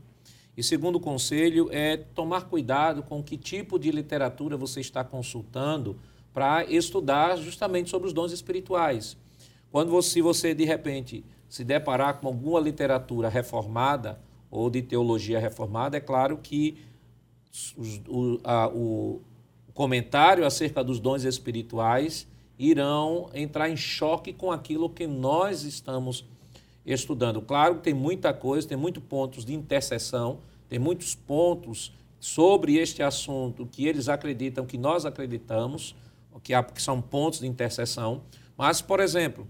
[SPEAKER 1] E segundo conselho é tomar cuidado com que tipo de literatura você está consultando para estudar justamente sobre os dons espirituais. Quando você, você de repente se deparar com alguma literatura reformada ou de teologia reformada, é claro que os, o, a, o comentário acerca dos dons espirituais irão entrar em choque com aquilo que nós estamos estudando. Claro que tem muita coisa, tem muitos pontos de interseção, tem muitos pontos sobre este assunto que eles acreditam que nós acreditamos, que, há, são pontos de interseção. Mas, por exemplo,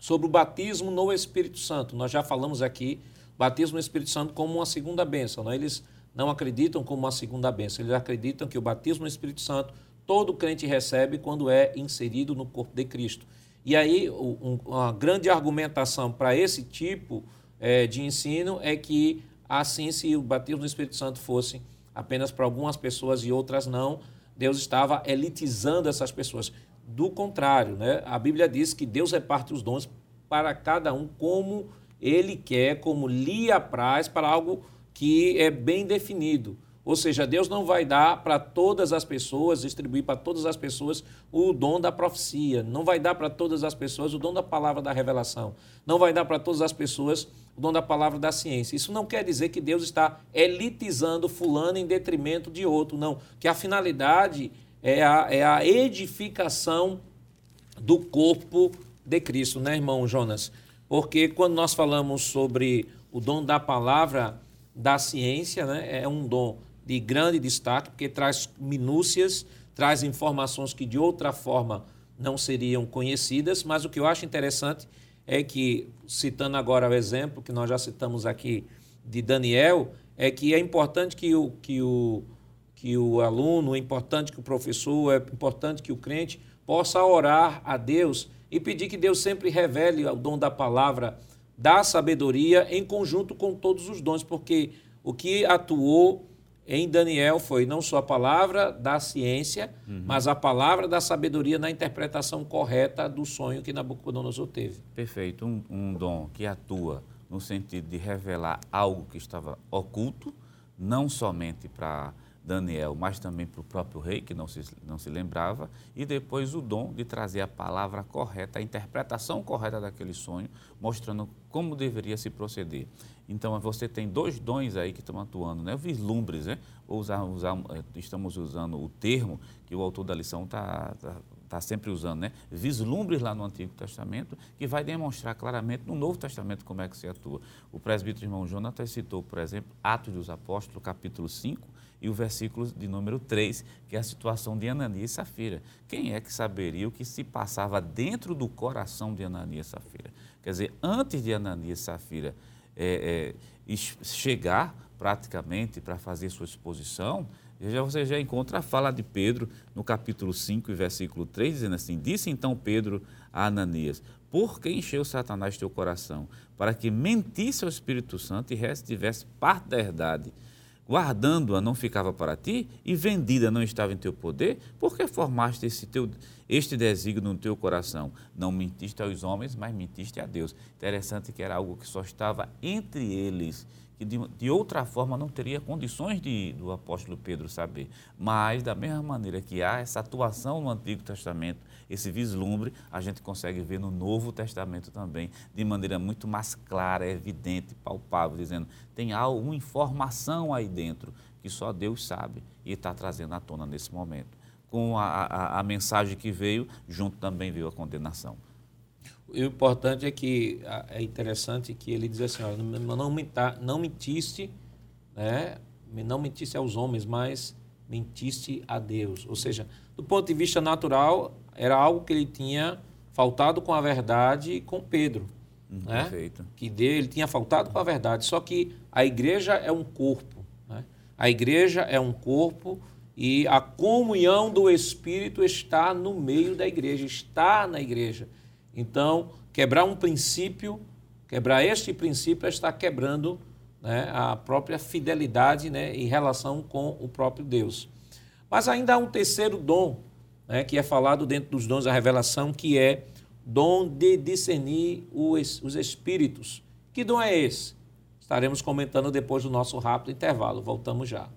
[SPEAKER 1] sobre o batismo no Espírito Santo, nós já falamos aqui, batismo no Espírito Santo como uma segunda bênção. Não? Eles não acreditam como uma segunda bênção, eles acreditam que o batismo no Espírito Santo todo crente recebe quando é inserido no corpo de Cristo. E aí, um, uma grande argumentação para esse tipo é, de ensino é que, assim, se o batismo no Espírito Santo fosse apenas para algumas pessoas e outras não, Deus estava elitizando essas pessoas. Do contrário, né? a Bíblia diz que Deus reparte os dons para cada um como ele quer, como lhe apraz, para algo que é bem definido. Ou seja, Deus não vai dar para todas as pessoas, distribuir para todas as pessoas o dom da profecia. Não vai dar para todas as pessoas o dom da palavra da revelação. Não vai dar para todas as pessoas o dom da palavra da ciência. Isso não quer dizer que Deus está elitizando fulano em detrimento de outro, não. Que a finalidade é a, é a edificação do corpo de Cristo, né, irmão Jonas? Porque quando nós falamos sobre o dom da palavra da ciência, né, é um dom de grande destaque, porque traz minúcias, traz informações que de outra forma não seriam conhecidas, mas o que eu acho interessante é que, citando agora o exemplo que nós já citamos aqui de Daniel, é que é importante que o, que o, que o aluno, é importante que o professor, é importante que o crente possa orar a Deus e pedir que Deus sempre revele o dom da palavra, da sabedoria, em conjunto com todos os dons, porque o que atuou em Daniel foi não só a palavra da ciência, uhum. mas a palavra da sabedoria na interpretação correta do sonho que Nabucodonosor teve.
[SPEAKER 4] Perfeito. Um, um dom que atua no sentido de revelar algo que estava oculto, não somente para Daniel, mas também para o próprio rei, que não se, não se lembrava, e depois o dom de trazer a palavra correta, a interpretação correta daquele sonho, mostrando como deveria se proceder. Então, você tem dois dons aí que estão atuando, né? Vislumbres, né? Usar, usar, eh, estamos usando o termo que o autor da lição está tá, tá sempre usando, né? Vislumbres lá no Antigo Testamento, que vai demonstrar claramente no Novo Testamento como é que se atua. O presbítero irmão Jonathan citou, por exemplo, Atos dos Apóstolos, capítulo 5, e o versículo de número 3, que é a situação de Ananias e Safira. Quem é que saberia o que se passava dentro do coração de Ananias e Safira? Quer dizer, antes de Ananias e Safira é, é, chegar praticamente para fazer sua exposição, já, você já encontra a fala de Pedro no capítulo 5 e versículo 3, dizendo assim: Disse então Pedro a Ananias: Por que encheu Satanás teu coração? Para que mentisse ao Espírito Santo e tivesse parte da verdade guardando-a não ficava para ti e vendida não estava em teu poder? Por que formaste esse teu, este desígnio no teu coração? Não mentiste aos homens, mas mentiste a Deus. Interessante que era algo que só estava entre eles que de, de, outra forma não teria condições de, do apóstolo Pedro saber. Mas, da mesma maneira que há essa atuação no Antigo Testamento, esse vislumbre, a gente consegue ver no Novo Testamento também, de maneira muito mais clara, evidente, palpável, dizendo: tem alguma informação aí dentro que só Deus sabe e está trazendo à tona nesse momento. Com a, a, a mensagem que veio, junto também veio a condenação.
[SPEAKER 1] O importante é que é interessante que ele diz assim, ó, não, mentar, não mentiste, né? não mentiste aos homens, mas mentiste a Deus. Ou seja, do ponto de vista natural, era algo que ele tinha faltado com a verdade com Pedro.
[SPEAKER 4] Hum, né? Perfeito.
[SPEAKER 1] Que dele, ele tinha faltado com a verdade. Só que a igreja é um corpo. Né? A igreja é um corpo e a comunhão do Espírito está no meio da igreja, está na igreja. Então, quebrar um princípio, quebrar este princípio é estar quebrando né, a própria fidelidade né, em relação com o próprio Deus. Mas ainda há um terceiro dom, né, que é falado dentro dos dons da revelação, que é dom de discernir os, os espíritos. Que dom é esse? Estaremos comentando depois do nosso rápido intervalo. Voltamos já.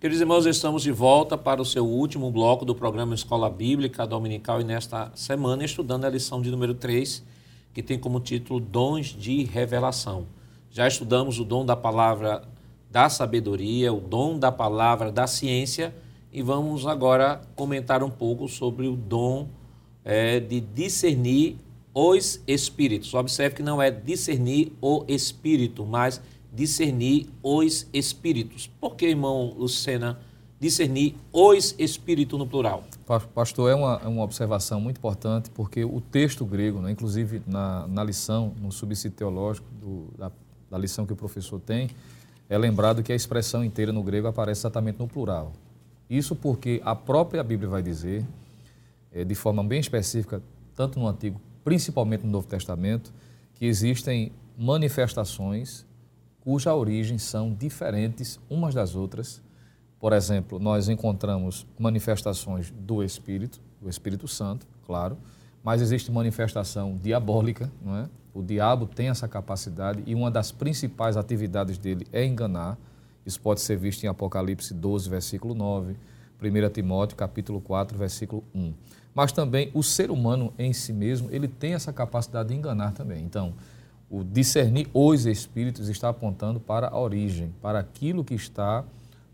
[SPEAKER 1] Queridos irmãos, estamos de volta para o seu último bloco do programa Escola Bíblica Dominical e nesta semana estudando a lição de número 3, que tem como título Dons de Revelação. Já estudamos o dom da palavra da sabedoria, o dom da palavra da ciência e vamos agora comentar um pouco sobre o dom é, de discernir os espíritos. Observe que não é discernir o espírito, mas discernir os espíritos. Por que, irmão Lucena, discernir os espíritos no plural?
[SPEAKER 3] Pastor, é uma, é uma observação muito importante, porque o texto grego, né, inclusive na, na lição, no subsídio teológico do, da, da lição que o professor tem, é lembrado que a expressão inteira no grego aparece exatamente no plural. Isso porque a própria Bíblia vai dizer, é, de forma bem específica, tanto no Antigo, principalmente no Novo Testamento, que existem manifestações cuja origem são diferentes umas das outras. Por exemplo, nós encontramos manifestações do Espírito, do Espírito Santo, claro, mas existe manifestação diabólica, não é? O diabo tem essa capacidade e uma das principais atividades dele é enganar. Isso pode ser visto em Apocalipse 12, versículo 9, 1 Timóteo, capítulo 4, versículo 1. Mas também o ser humano em si mesmo, ele tem essa capacidade de enganar também. Então, o discernir os espíritos está apontando para a origem, para aquilo que está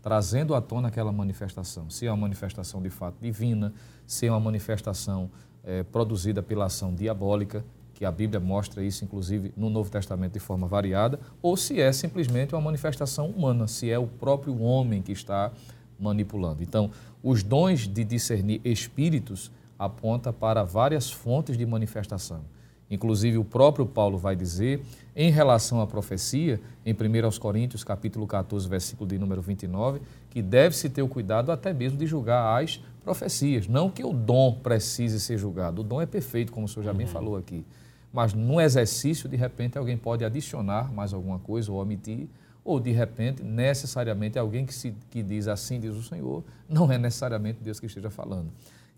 [SPEAKER 3] trazendo à tona aquela manifestação. Se é uma manifestação de fato divina, se é uma manifestação é, produzida pela ação diabólica, que a Bíblia mostra isso, inclusive, no Novo Testamento de forma variada, ou se é simplesmente uma manifestação humana, se é o próprio homem que está manipulando. Então, os dons de discernir espíritos aponta para várias fontes de manifestação. Inclusive, o próprio Paulo vai dizer, em relação à profecia, em 1 Coríntios, capítulo 14, versículo de número 29, que deve-se ter o cuidado até mesmo de julgar as profecias. Não que o dom precise ser julgado. O dom é perfeito, como o senhor já bem uhum. falou aqui. Mas no exercício, de repente, alguém pode adicionar mais alguma coisa ou omitir, ou de repente, necessariamente, alguém que, se, que diz assim diz o Senhor, não é necessariamente Deus que esteja falando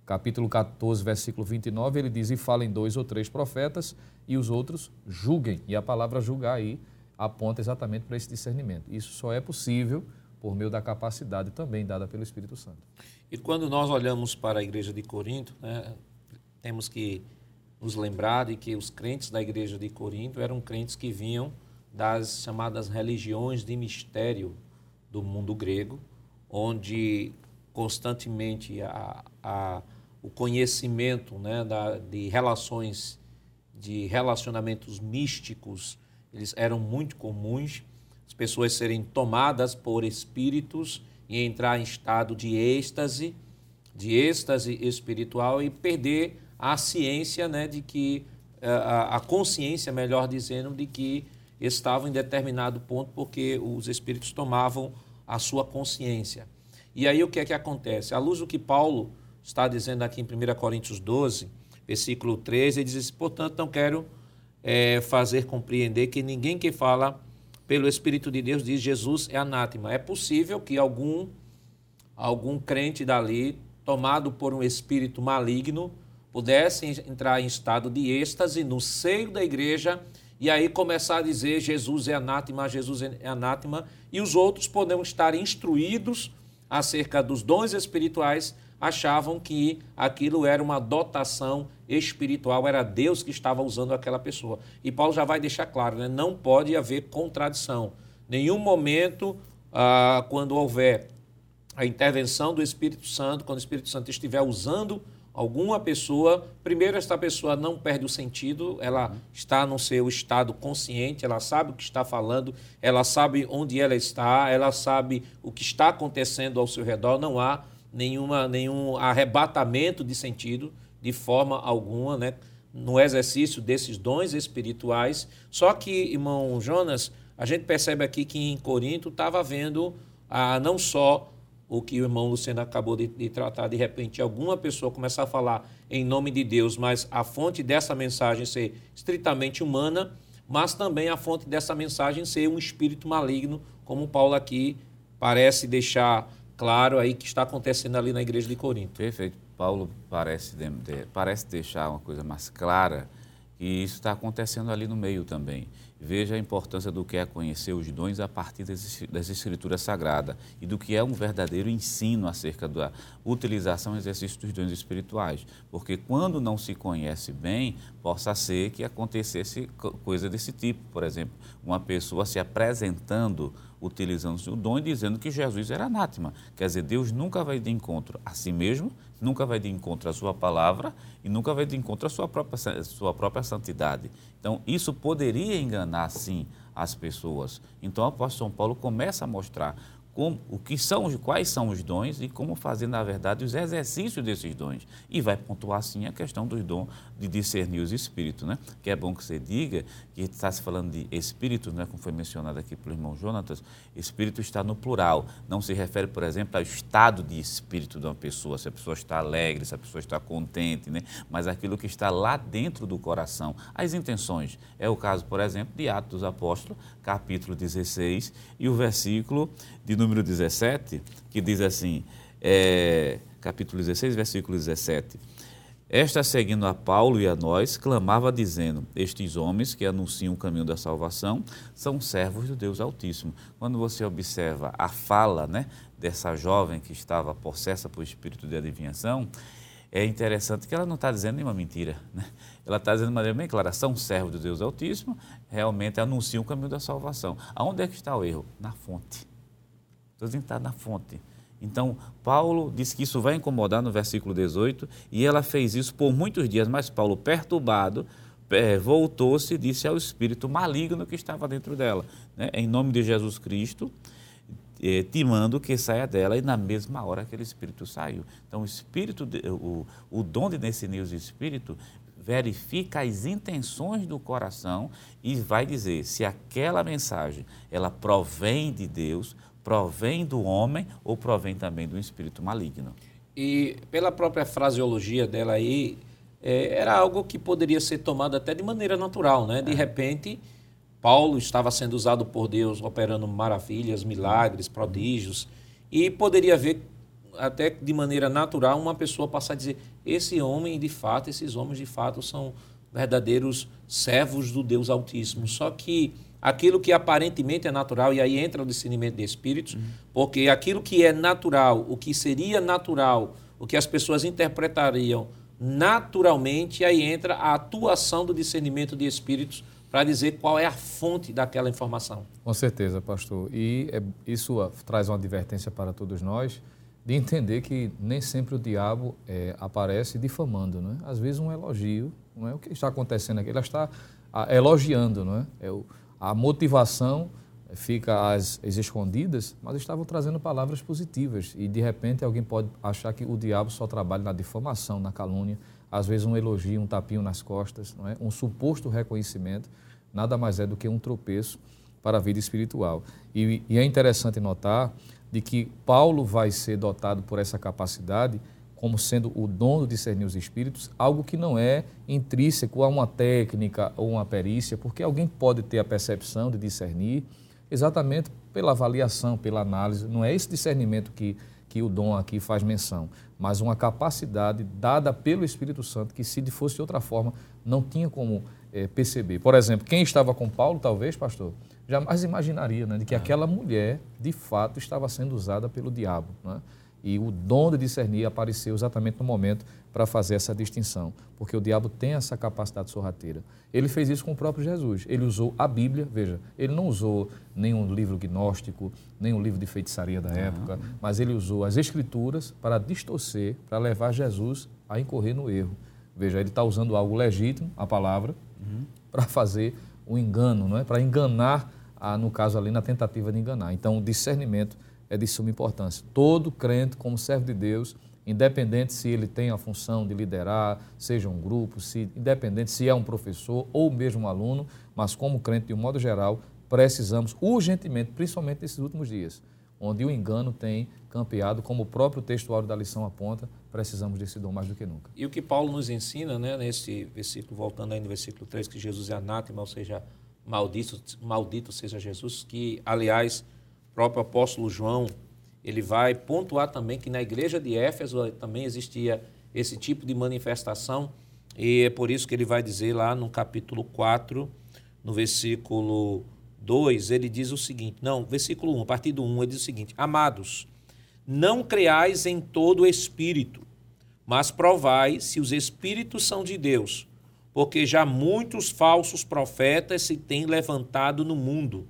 [SPEAKER 3] capítulo 14, versículo 29, ele diz: E falem dois ou três profetas, e os outros julguem. E a palavra julgar aí aponta exatamente para esse discernimento. Isso só é possível por meio da capacidade também dada pelo Espírito Santo.
[SPEAKER 1] E quando nós olhamos para a igreja de Corinto, né, temos que nos lembrar de que os crentes da igreja de Corinto eram crentes que vinham das chamadas religiões de mistério do mundo grego, onde constantemente a, a o conhecimento né, da, de relações, de relacionamentos místicos, eles eram muito comuns, as pessoas serem tomadas por espíritos e entrar em estado de êxtase, de êxtase espiritual e perder a ciência né, de que, a, a consciência, melhor dizendo, de que estavam em determinado ponto porque os espíritos tomavam a sua consciência. E aí o que é que acontece? À luz do que Paulo está dizendo aqui em 1 Coríntios 12, versículo 13, ele diz assim, portanto, não quero é, fazer compreender que ninguém que fala pelo Espírito de Deus diz Jesus é anátema. É possível que algum, algum crente dali, tomado por um espírito maligno, pudesse entrar em estado de êxtase no seio da igreja e aí começar a dizer Jesus é anátema, Jesus é anátema, e os outros podem estar instruídos acerca dos dons espirituais, achavam que aquilo era uma dotação espiritual, era Deus que estava usando aquela pessoa. E Paulo já vai deixar claro, né? não pode haver contradição. Nenhum momento, ah, quando houver a intervenção do Espírito Santo, quando o Espírito Santo estiver usando alguma pessoa, primeiro esta pessoa não perde o sentido, ela uhum. está no seu estado consciente, ela sabe o que está falando, ela sabe onde ela está, ela sabe o que está acontecendo ao seu redor, não há nenhuma, nenhum arrebatamento de sentido, de forma alguma, né? no exercício desses dons espirituais. Só que, irmão Jonas, a gente percebe aqui que em Corinto estava havendo ah, não só o que o irmão Luciano acabou de, de, tratar, de repente alguma pessoa começar a falar em nome de Deus, mas a fonte dessa mensagem ser estritamente humana, mas também a fonte dessa mensagem ser um espírito maligno, como Paulo aqui parece deixar claro aí que está acontecendo ali na igreja de Corinto.
[SPEAKER 4] Perfeito. Paulo parece, de, de, parece deixar uma coisa mais clara que isso está acontecendo ali no meio também. Veja a importância do que é conhecer os dons a partir das escrituras sagradas e do que é um verdadeiro ensino acerca da utilização e exercício dos dons espirituais. Porque quando não se conhece bem, possa ser que acontecesse coisa desse tipo. Por exemplo, uma pessoa se apresentando utilizando o dom e dizendo que Jesus era anátema. Quer dizer, Deus nunca vai de encontro a si mesmo, nunca vai de encontro à sua palavra e nunca vai de encontro à sua própria, sua própria santidade. Então, isso poderia enganar, sim, as pessoas. Então, o apóstolo São Paulo começa a mostrar como, o que são, quais são os dons e como fazer, na verdade, os exercícios desses dons. E vai pontuar, sim, a questão dos dons de discernir os espíritos, né? Que é bom que você diga que está se falando de espíritos, né? Como foi mencionado aqui pelo irmão Jonatas, espírito está no plural. Não se refere, por exemplo, ao estado de espírito de uma pessoa, se a pessoa está alegre, se a pessoa está contente, né? Mas aquilo que está lá dentro do coração, as intenções. É o caso, por exemplo, de Atos dos Apóstolos, capítulo 16 e o versículo de número 17, que diz assim, é, capítulo 16, versículo 17. Esta, seguindo a Paulo e a nós, clamava dizendo: Estes homens que anunciam o caminho da salvação são servos do Deus Altíssimo. Quando você observa a fala né, dessa jovem que estava possessa por espírito de adivinhação, é interessante que ela não está dizendo nenhuma mentira. Né? Ela está dizendo de maneira bem clara: são servos do Deus Altíssimo, realmente anunciam o caminho da salvação. Aonde é que está o erro? Na fonte. Está na fonte. Então, Paulo disse que isso vai incomodar no versículo 18, e ela fez isso por muitos dias, mas Paulo, perturbado, é, voltou-se e disse ao espírito maligno que estava dentro dela, né? em nome de Jesus Cristo, é, timando que saia dela, e na mesma hora aquele espírito saiu. Então, o espírito, o, o dom de discernir os espíritos verifica as intenções do coração e vai dizer se aquela mensagem ela provém de Deus provém do homem ou provém também do espírito maligno.
[SPEAKER 1] E pela própria fraseologia dela aí, é, era algo que poderia ser tomado até de maneira natural, né? De é. repente, Paulo estava sendo usado por Deus, operando maravilhas, milagres, prodígios, e poderia ver até de maneira natural uma pessoa passar a dizer: esse homem, de fato, esses homens de fato são verdadeiros servos do Deus Altíssimo. Só que aquilo que aparentemente é natural, e aí entra o discernimento de espíritos, uhum. porque aquilo que é natural, o que seria natural, o que as pessoas interpretariam naturalmente, aí entra a atuação do discernimento de espíritos para dizer qual é a fonte daquela informação.
[SPEAKER 3] Com certeza, pastor. E é, isso traz uma advertência para todos nós de entender que nem sempre o diabo é, aparece difamando, não é? Às vezes um elogio, não é o que está acontecendo aqui, ele está a, ah, elogiando, não é? é o, a motivação fica às, às, escondidas, mas estavam trazendo palavras positivas. E de repente alguém pode achar que o diabo só trabalha na difamação, na calúnia, às vezes um elogio, um tapinho nas costas, não é? um suposto reconhecimento, nada mais é do que um tropeço para a vida espiritual. E, e é interessante notar de que Paulo vai ser dotado por essa capacidade como sendo o dom de discernir os espíritos, algo que não é intrínseco a uma técnica ou uma perícia, porque alguém pode ter a percepção de discernir exatamente pela avaliação, pela análise. Não é esse discernimento que, que o dom aqui faz menção, mas uma capacidade dada pelo Espírito Santo que, se fosse de outra forma, não tinha como é, perceber. Por exemplo, quem estava com Paulo, talvez, pastor, jamais imaginaria né, de que aquela mulher, de fato, estava sendo usada pelo diabo. Né? E o dom de discernir apareceu exatamente no momento para fazer essa distinção, porque o diabo tem essa capacidade sorrateira. Ele fez isso com o próprio Jesus. Ele usou a Bíblia, veja, ele não usou nenhum livro gnóstico, nenhum livro de feitiçaria da época, mas ele usou as Escrituras para distorcer, para levar Jesus a incorrer no erro. Veja, ele está usando algo legítimo, a palavra, uhum. para fazer o um engano, não é? para enganar, a, no caso ali, na tentativa de enganar. Então, o discernimento é de suma importância. Todo crente, como servo de Deus, independente se ele tem a função de liderar, seja um grupo, se, independente se é um professor ou mesmo um aluno, mas como crente de um modo geral, precisamos urgentemente, principalmente nesses últimos dias, onde o engano tem campeado, como o próprio textuário da lição aponta, precisamos desse dom mais do que nunca.
[SPEAKER 1] E o que Paulo nos ensina, né, nesse versículo, voltando aí no versículo 3, que Jesus é anátema, ou seja, maldito, maldito seja Jesus, que, aliás, próprio apóstolo João, ele vai pontuar também que na igreja de Éfeso também existia esse tipo de manifestação, e é por isso que ele vai dizer lá no capítulo 4, no versículo 2, ele diz o seguinte: não, versículo 1, a partir do 1, ele diz o seguinte: Amados, não creais em todo espírito, mas provai se os espíritos são de Deus, porque já muitos falsos profetas se têm levantado no mundo.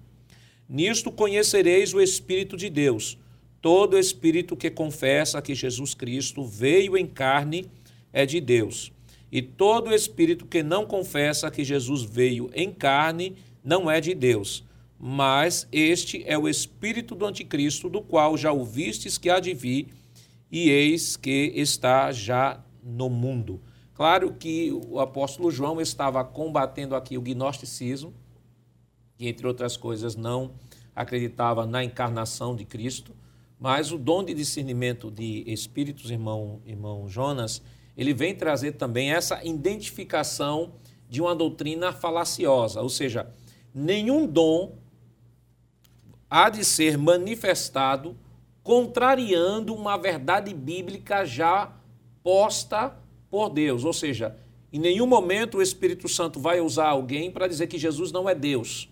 [SPEAKER 1] Nisto conhecereis o Espírito de Deus. Todo espírito que confessa que Jesus Cristo veio em carne é de Deus. E todo espírito que não confessa que Jesus veio em carne não é de Deus. Mas este é o espírito do anticristo, do qual já ouvistes que há de vir, e eis que está já no mundo. Claro que o apóstolo João estava combatendo aqui o gnosticismo, que, entre outras coisas, não acreditava na encarnação de Cristo, mas o dom de discernimento de espíritos, irmão, irmão Jonas, ele vem trazer também essa identificação de uma doutrina falaciosa, ou seja, nenhum dom há de ser manifestado contrariando uma verdade bíblica já posta por Deus. Ou seja, em nenhum momento o Espírito Santo vai usar alguém para dizer que Jesus não é Deus.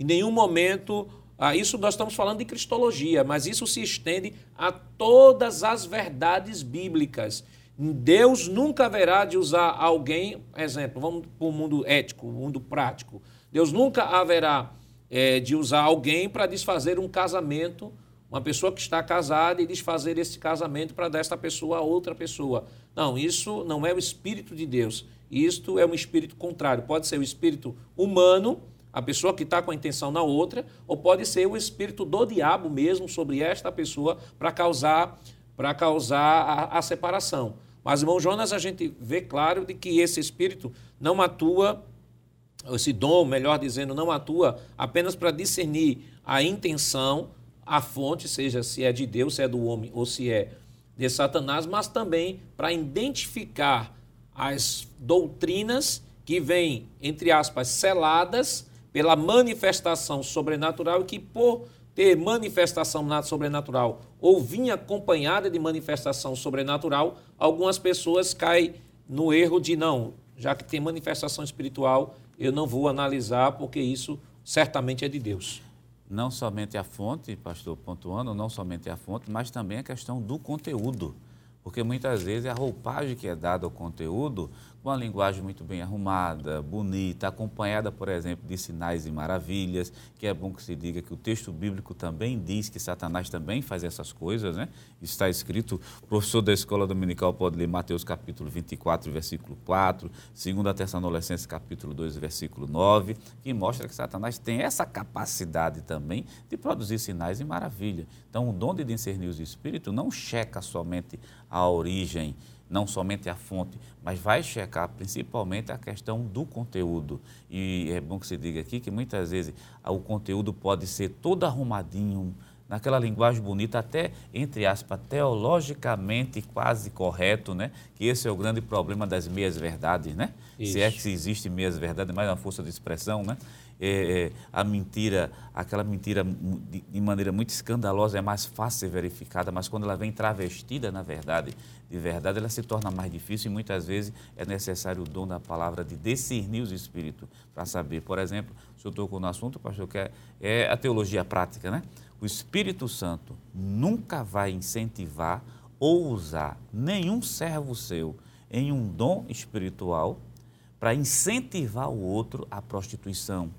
[SPEAKER 1] Em nenhum momento, ah, isso nós estamos falando de cristologia, mas isso se estende a todas as verdades bíblicas. Deus nunca haverá de usar alguém, exemplo, vamos para o mundo ético, o mundo prático. Deus nunca haverá é, de usar alguém para desfazer um casamento, uma pessoa que está casada e desfazer esse casamento para dar esta pessoa a outra pessoa. Não, isso não é o Espírito de Deus. Isto é um espírito contrário. Pode ser o espírito humano, a pessoa que está com a intenção na outra, ou pode ser o espírito do diabo mesmo sobre esta pessoa para causar, para causar a, a separação. Mas, irmão Jonas, a gente vê claro de que esse espírito não atua, esse dom, melhor dizendo, não atua apenas para discernir a intenção, a fonte, seja se é de Deus, se é do homem ou se é de Satanás, mas também para identificar as doutrinas que vêm, entre aspas, seladas pela manifestação sobrenatural e que, por ter manifestação sobrenatural ou vinha acompanhada de manifestação sobrenatural, algumas pessoas caem no erro de não, já que tem manifestação espiritual, eu não vou analisar porque isso certamente é de Deus.
[SPEAKER 4] Não somente a fonte, pastor pontuando, não somente a fonte, mas também a questão do conteúdo. Porque muitas vezes a roupagem que é dada ao conteúdo uma linguagem muito bem arrumada, bonita, acompanhada, por exemplo, de sinais e maravilhas, que é bom que se diga que o texto bíblico também diz que Satanás também faz essas coisas, né? Está escrito, o professor da escola dominical pode ler Mateus capítulo 24, versículo 4, 2 Tessalonicenses capítulo 2, versículo 9, que mostra que Satanás tem essa capacidade também de produzir sinais e maravilhas. Então, o dom de discernir os espíritos não checa somente a origem não somente a fonte, mas vai checar principalmente a questão do conteúdo. E é bom que você diga aqui que muitas vezes o conteúdo pode ser todo arrumadinho, naquela linguagem bonita, até, entre aspas, teologicamente quase correto, né? Que esse é o grande problema das meias-verdades, né? Isso. Se é que existe meias-verdades, mais uma força de expressão, né? É, é, a mentira, aquela mentira de, de, maneira muito escandalosa é mais fácil ser verificada, mas quando ela vem travestida na verdade, de verdade, ela se torna mais difícil e muitas vezes é necessário o dom da palavra de discernir os espíritos para saber. Por exemplo, o senhor tocou no assunto, pastor, que é, é a teologia prática, né? O Espírito Santo nunca vai incentivar ou usar nenhum servo seu em um dom espiritual para incentivar o outro à prostituição,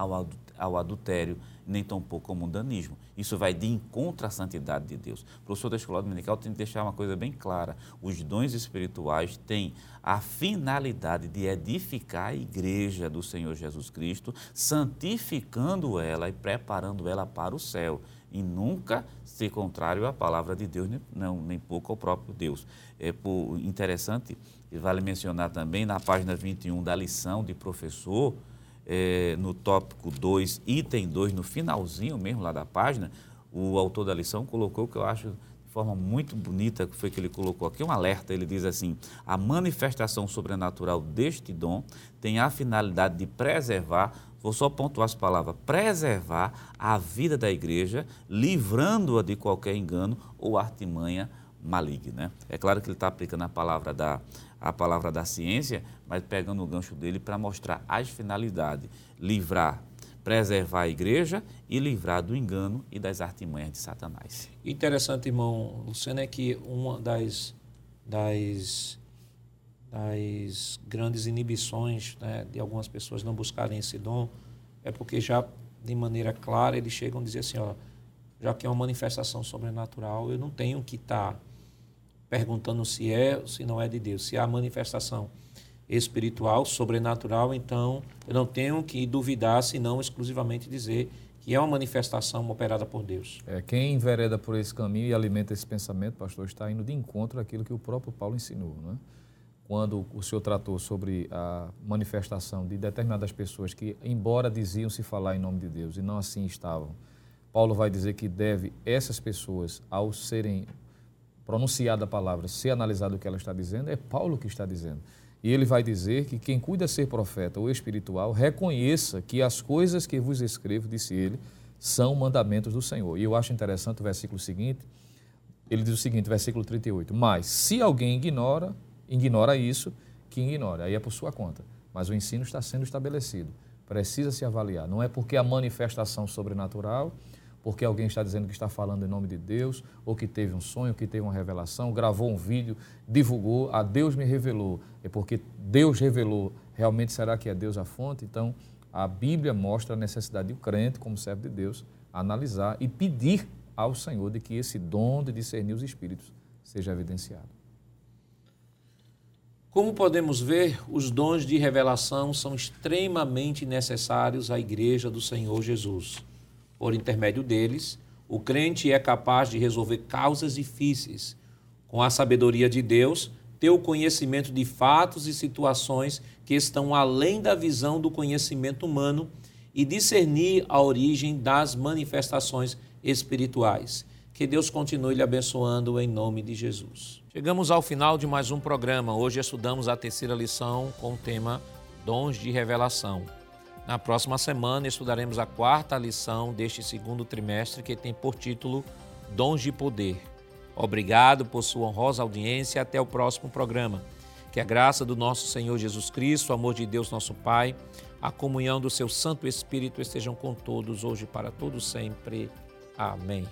[SPEAKER 4] ao adultério, nem tampouco ao mundanismo. Isso vai de encontro à santidade de Deus. O professor da escola dominical tem que deixar uma coisa bem clara: os dons espirituais têm a finalidade de edificar a igreja do Senhor Jesus Cristo, santificando ela e preparando ela para o céu. E nunca ser contrário à palavra de Deus, nem, não, nem pouco ao próprio Deus. É por, interessante, e vale mencionar também na página 21 da lição de professor, é, no tópico 2, item 2, no finalzinho mesmo lá da página, o autor da lição colocou que eu acho de forma muito bonita, que foi que ele colocou aqui, um alerta, ele diz assim, a manifestação sobrenatural deste dom tem a finalidade de preservar, vou só pontuar as palavras, preservar a vida da igreja, livrando-a de qualquer engano ou artimanha maligna. É claro que ele está aplicando a palavra da a palavra da ciência, mas pegando o gancho dele para mostrar as finalidades: livrar, preservar a igreja e livrar do engano e das artimanhas de Satanás.
[SPEAKER 1] Interessante, irmão Luciano, é que uma das, das, das grandes inibições né, de algumas pessoas não buscarem esse dom é porque já de maneira clara eles chegam a dizer assim, ó, já que é uma manifestação sobrenatural, eu não tenho que estar tá perguntando se é ou se não é de Deus. Se há manifestação espiritual, sobrenatural, então eu não tenho que duvidar, senão exclusivamente dizer que é uma manifestação operada por Deus.
[SPEAKER 3] É, quem envereda por esse caminho e alimenta esse pensamento, pastor, está indo de encontro àquilo que o próprio Paulo ensinou. Né? Quando o senhor tratou sobre a manifestação de determinadas pessoas que, embora diziam se falar em nome de Deus e não assim estavam, Paulo vai dizer que deve essas pessoas, ao serem pronunciada a palavra, ser analisado o que ela está dizendo, é Paulo que está dizendo. E ele vai dizer que quem cuida ser profeta ou espiritual, reconheça que as coisas que vos escrevo, disse ele, são mandamentos do Senhor. E eu acho interessante o versículo seguinte, ele diz o seguinte, versículo 38, mas se alguém ignora, ignora isso, que ignore, aí é por sua conta. Mas o ensino está sendo estabelecido. Precisa se avaliar. Não é porque a manifestação sobrenatural, porque alguém está dizendo que está falando em nome de Deus, ou que teve um sonho, que teve uma revelação, gravou um vídeo, divulgou, a Deus me revelou. É porque Deus revelou. Realmente será que é Deus a fonte? Então, a Bíblia mostra a necessidade do crente, como servo de Deus, analisar e pedir ao Senhor de que esse dom de discernir os espíritos seja evidenciado.
[SPEAKER 1] Como podemos ver, os dons de revelação são extremamente necessários à Igreja do Senhor Jesus. Por intermédio deles, o crente é capaz de resolver causas difíceis. Com a sabedoria de Deus, ter o conhecimento de fatos e situações que estão além da visão do conhecimento humano e discernir a origem das manifestações espirituais. Que Deus continue lhe abençoando em nome de Jesus. Chegamos ao final de mais um programa. Hoje estudamos a terceira lição com o tema Dons de Revelação. Na próxima semana estudaremos a quarta lição deste segundo trimestre, que tem por título Dons de Poder. Obrigado por sua honrosa audiência e até o próximo programa. Que a graça do nosso Senhor Jesus Cristo, o amor de Deus nosso Pai, a comunhão do seu Santo Espírito estejam com todos hoje para todos sempre. Amém.